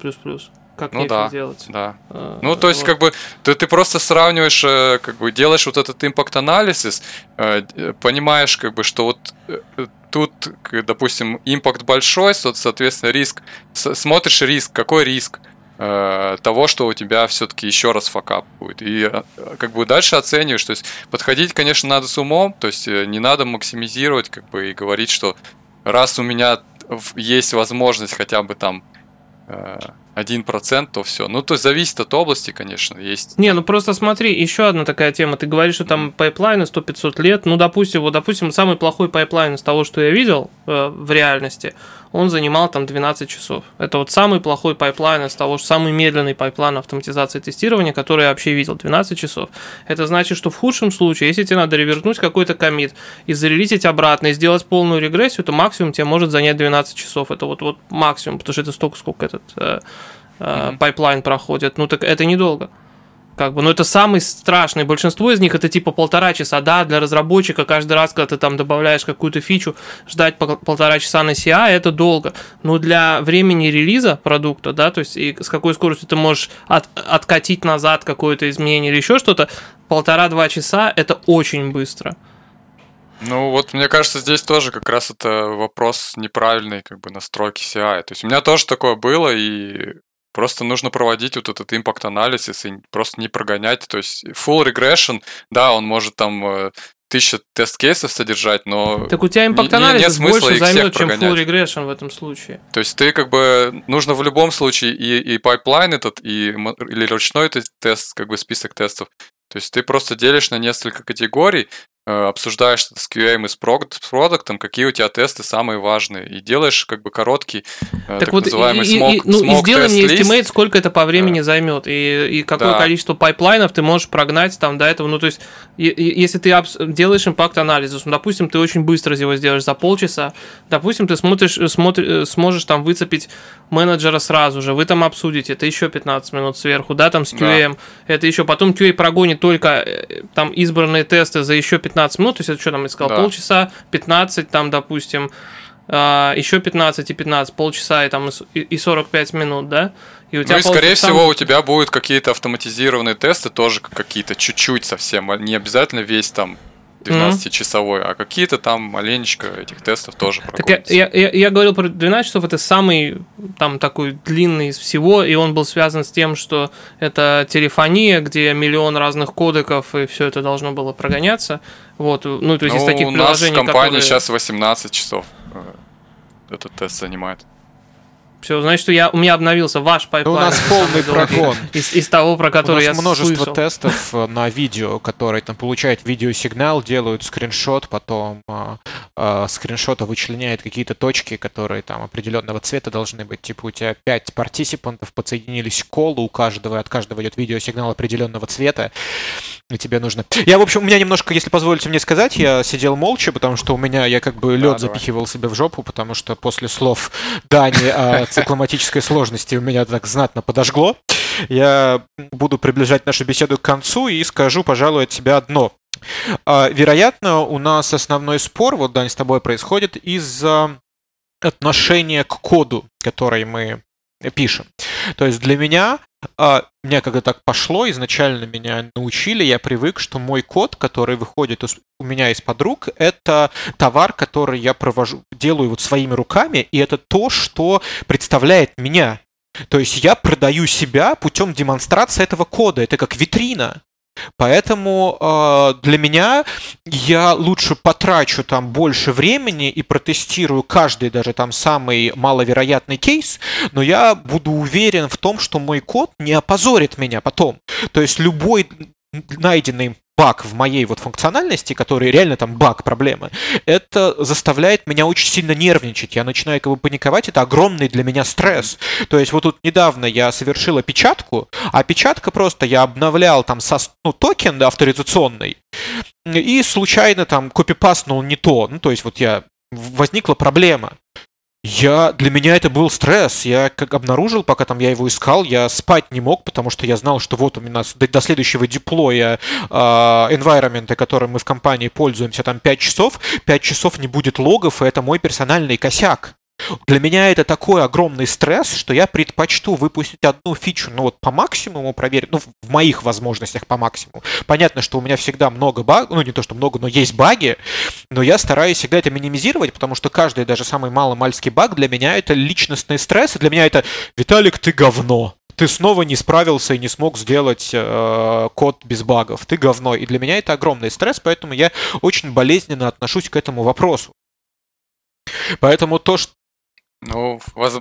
Как Ну да. это делать? да. Э, Ну, то есть, вот. как бы, ты, ты просто сравниваешь, э, как бы, делаешь вот этот импакт анализис, э, д- понимаешь, как бы, что вот э, э, тут, допустим, импакт большой, со- соответственно, риск, смотришь риск, какой риск э, того, что у тебя все-таки еще раз факап будет. И э, как бы дальше оцениваешь, то есть подходить, конечно, надо с умом, то есть э, не надо максимизировать, как бы, и говорить, что раз у меня есть возможность хотя бы там 1%, то все. Ну, то есть зависит от области, конечно, есть. Не, ну просто смотри, еще одна такая тема. Ты говоришь, что там пайплайны 100-500 лет. Ну, допустим, вот, допустим, самый плохой pipeline из того, что я видел э, в реальности, он занимал там 12 часов. Это вот самый плохой pipeline из того, что самый медленный pipeline автоматизации тестирования, который я вообще видел, 12 часов. Это значит, что в худшем случае, если тебе надо ревернуть какой-то commit и зарелизить обратно, и сделать полную регрессию, то максимум тебе может занять 12 часов. Это вот, вот максимум, потому что это столько, сколько этот э, Мгм. пайплайн проходит. Ну, так это недолго. Как бы, но это самый страшный. Большинство из них это типа полтора часа, да, для разработчика каждый раз, когда ты там добавляешь какую-то фичу, ждать пол- полтора часа на CI это долго. Но для времени релиза продукта, да, то есть и с какой скоростью ты можешь от- откатить назад какое-то изменение или еще что-то, полтора-два часа это очень быстро. Ну, вот мне кажется, здесь тоже как раз это вопрос неправильной как бы настройки CI. То есть у меня тоже такое было, и просто нужно проводить вот этот impact analysis и просто не прогонять. То есть full regression, да, он может там э, тысяча тест-кейсов содержать, но Так у тебя Не- impact не- больше займет, чем full regression в этом случае. То есть ты как бы нужно в любом случае и, и пайплайн этот, и, или ручной те- тест, как бы список тестов. То есть ты просто делишь на несколько категорий, э, обсуждаешь с QA и с прод- с продуктом, какие у тебя тесты самые важные, и делаешь как бы короткий э, так, Так вот, и, называемый и- и- smoke, ну, и smoke сделай мне estimate, сколько это по времени займет, и, и какое Да. количество пайплайнов ты можешь прогнать там до этого. Ну, то есть, и- и- если ты делаешь impact анализ, ну, допустим, ты очень быстро его сделаешь за полчаса, допустим, ты смотришь, э, смотри- сможешь там выцепить менеджера сразу же, вы там обсудите, это еще 15 минут сверху, да, там с Да. QA, это еще, потом QA прогонит только там избранные тесты за еще 15 минут, то есть это что там, я сказал, Да. полчаса, 15 там, допустим, а, еще 15 и 15, полчаса и, там, и с- и и 45 минут, да? И у Ну и, скорее получится всего, сам- у тебя будут какие-то автоматизированные тесты, тоже какие-то чуть-чуть совсем, а не обязательно весь там 12-часовой, а какие-то там маленечко этих тестов тоже Так я, я, я, говорил про 12 часов, это самый там такой длинный из всего, и он был связан с тем, что это телефония, где миллион разных кодеков, и все это должно было прогоняться. Вот, ну, то есть из Ну, таких у нас в приложений, компании которые... сейчас 18 часов э, этот тест занимает. Все, значит, что я, у меня обновился ваш Да пайплайн. у нас полный прогон. Из, из того, про У который я нас множество слышал. тестов э, на видео, которые там получают видеосигнал, делают скриншот, потом а, а, скриншота вычленяет какие-то точки, которые там определенного цвета должны быть. Типа у тебя 5 партисипантов подсоединились к колу, у каждого, от каждого идет видеосигнал определенного цвета, и тебе нужно... Я, в общем, у меня немножко, если позволите мне сказать, я сидел молча, потому что у меня, я как бы лед давай. запихивал себе в жопу, потому что после слов Дани о цикломатической сложности у меня так знатно подожгло. Я буду приближать нашу беседу к концу и скажу, пожалуй, от себя одно. А, Вероятно, у нас основной спор, вот, Дань, с тобой происходит из-за отношения к коду, который мы пишем. То есть для меня, а, меня когда так пошло, изначально меня научили, я привык, что мой код, который выходит у меня из-под рук, это товар, который я провожу, делаю вот своими руками, и это то, что представляет меня. То есть я продаю себя путем демонстрации этого кода. Это как витрина. Поэтому э, для меня я лучше потрачу там больше времени и протестирую каждый даже там самый маловероятный кейс, но я буду уверен в том, что мой код не опозорит меня потом. То есть любой найденный баг в моей вот функциональности, который реально там баг проблемы, это заставляет меня очень сильно нервничать. Я начинаю как бы паниковать, это огромный для меня стресс. То есть вот тут недавно я совершил опечатку, а опечатка просто я обновлял там со, ну, токен авторизационный, и случайно там копипастнул не то. Ну, то есть вот я возникла проблема. Я, для меня это был стресс. Я как обнаружил, пока там я его искал, я спать не мог, потому что я знал, что вот у меня до, до следующего деплоя э, environment, которым мы в компании пользуемся, там 5 часов, 5 часов не будет логов, и это мой персональный косяк. Для меня это такой огромный стресс, что я предпочту выпустить одну фичу, ну вот по максимуму проверить, ну в моих возможностях по максимуму. Понятно, что у меня всегда много багов, ну не то, что много, но есть баги, но я стараюсь всегда это минимизировать, потому что каждый, даже самый маломальский баг для меня это личностный стресс, и для меня это «Виталик, ты говно» ты снова не справился и не смог сделать э, код без багов. Ты говно. И для меня это огромный стресс, поэтому я очень болезненно отношусь к этому вопросу. Поэтому то, что ну, воз...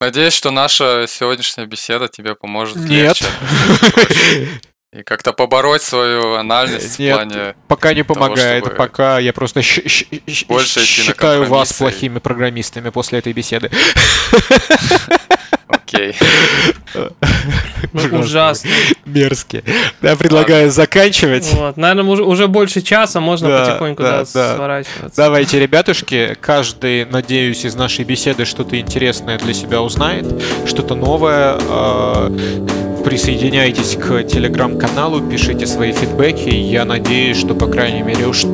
надеюсь, что наша сегодняшняя беседа тебе поможет Нет. И как-то побороть свою анальность Нет, в плане... пока не помогает, того, пока я просто больше считаю вас плохими программистами после этой беседы. Окей. Ну, ужасно. Мерзкие. Я предлагаю заканчивать. Вот. Наверное, уже, уже больше часа можно да, потихоньку да, да, сворачиваться. Давайте, ребятушки, каждый, надеюсь, из нашей беседы что-то интересное для себя узнает, что-то новое. А, присоединяйтесь к телеграм-каналу, пишите свои фидбэки. Я надеюсь, что, по крайней мере, уж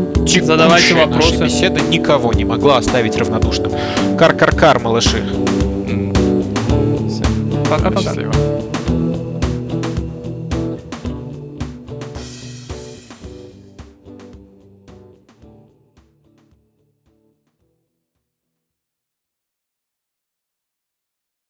Задавайте вопросы. наша беседа никого не могла оставить равнодушным. Кар-кар-кар, малыши. Пока-пока.